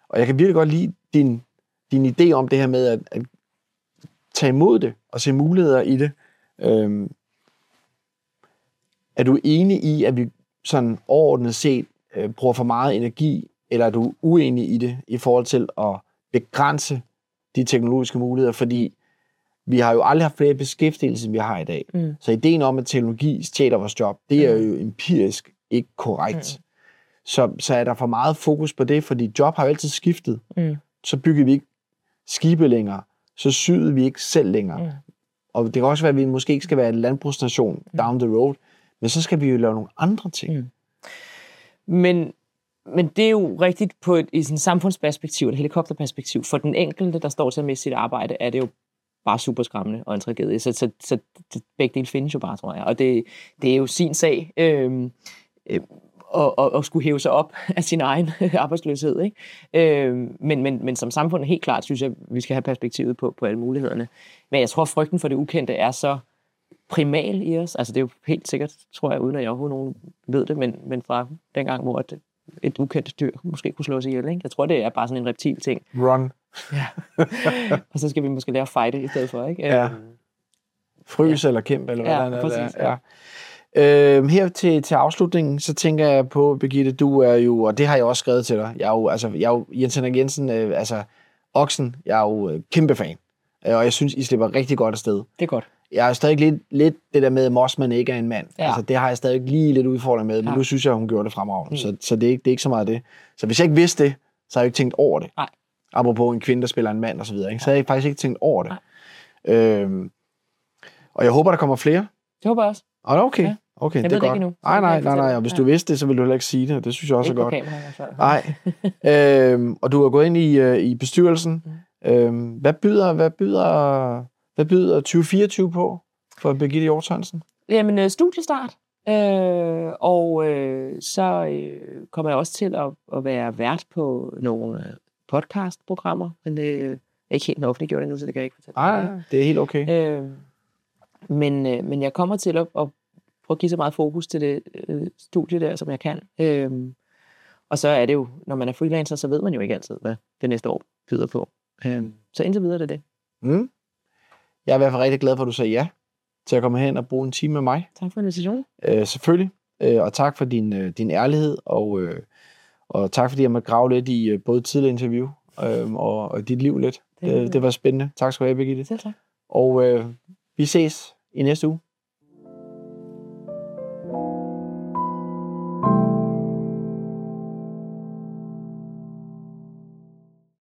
og jeg kan virkelig godt lide din, din idé om det her med at, at tage imod det, og se muligheder i det. Øhm, er du enig i, at vi sådan overordnet set øh, bruger for meget energi, eller er du uenig i det, i forhold til at begrænse de teknologiske muligheder? Fordi vi har jo aldrig haft flere beskæftigelse, end vi har i dag. Mm. Så ideen om, at teknologi stjæler vores job, det er mm. jo empirisk ikke korrekt. Mm. Så, så er der for meget fokus på det, fordi job har jo altid skiftet. Mm. Så bygger vi ikke skibe længere. Så syder vi ikke selv længere. Mm. Og det kan også være, at vi måske ikke skal være en landbrugsnation mm. down the road, men så skal vi jo lave nogle andre ting. Mm. Men, men det er jo rigtigt på et, i sådan et samfundsperspektiv, et helikopterperspektiv. For den enkelte, der står til at miste sit arbejde, er det jo bare super skræmmende og en tragedie. Så, så, så det, begge dele findes jo bare, tror jeg. Og det, det er jo sin sag øhm, øh, og, og, skulle hæve sig op af sin egen arbejdsløshed. Ikke? Øh, men, men, men som samfund helt klart, synes jeg, vi skal have perspektivet på, på alle mulighederne. Men jeg tror, frygten for det ukendte er så primal i os. Altså det er jo helt sikkert, tror jeg, uden at jeg overhovedet nogen ved det, men, men fra dengang, hvor det, et ukendt dyr måske kunne slås ihjel. Ikke? Jeg tror, det er bare sådan en reptil ting. Run. Ja. og så skal vi måske lære at fighte i stedet for, ikke? Ja. Øhm, Frys ja. eller kæmpe, eller hvad ja, der præcis, er. Ja. Øhm, her til, til afslutningen, så tænker jeg på, Birgitte, du er jo, og det har jeg også skrevet til dig, jeg er jo, altså, jeg er jo Jens Henrik Jensen, øh, altså Oksen, jeg er jo øh, kæmpe fan, øh, og jeg synes, I slipper rigtig godt afsted. Det er godt. Jeg er stadig lidt, lidt det der med, at Mossman ikke er en mand. Ja. Altså, det har jeg stadig lige lidt udfordring med, men ja. nu synes jeg, hun gjorde det fremragende, mm. så, så det, er ikke, det er ikke så meget det. Så hvis jeg ikke vidste det, så har jeg ikke tænkt over det. Nej apropos en kvinde, der spiller en mand og så videre. Ikke? Så havde jeg faktisk ikke tænkt over det. Øhm, og jeg håber, der kommer flere. Det håber jeg også. Og okay. Ja. Okay, jeg det er godt. Endnu, nej, nej, nej, nej. Og hvis ja. du vidste det, så ville du heller ikke sige det. Det synes jeg også ikke er godt. Kamera, Nej. øhm, og du har gået ind i, uh, i bestyrelsen. Mm. Øhm, hvad byder, hvad byder, hvad byder 2024 på for Birgitte Hjort Hansen? Jamen, øh, studiestart. Øh, og øh, så øh, kommer jeg også til at, at være vært på nogle podcastprogrammer, men det er ikke helt offentliggjort endnu, så det kan jeg ikke fortælle. Nej, det er helt okay. Øh, men, øh, men jeg kommer til at, at prøve at give så meget fokus til det øh, studie der, som jeg kan. Øh, og så er det jo, når man er freelancer, så ved man jo ikke altid, hvad det næste år byder på. Øh, så indtil videre er det det. Mm. Jeg er i hvert fald rigtig glad for, at du sagde ja til at komme hen og bruge en time med mig. Tak for invitationen. Øh, selvfølgelig. Øh, og tak for din, øh, din ærlighed og øh, og tak fordi jeg måtte grave lidt i øh, både tidligere interview øh, og, og dit liv lidt. Det, det, det var spændende. Tak skal du have, Birgitte. Selv tak. Og øh, vi ses i næste uge.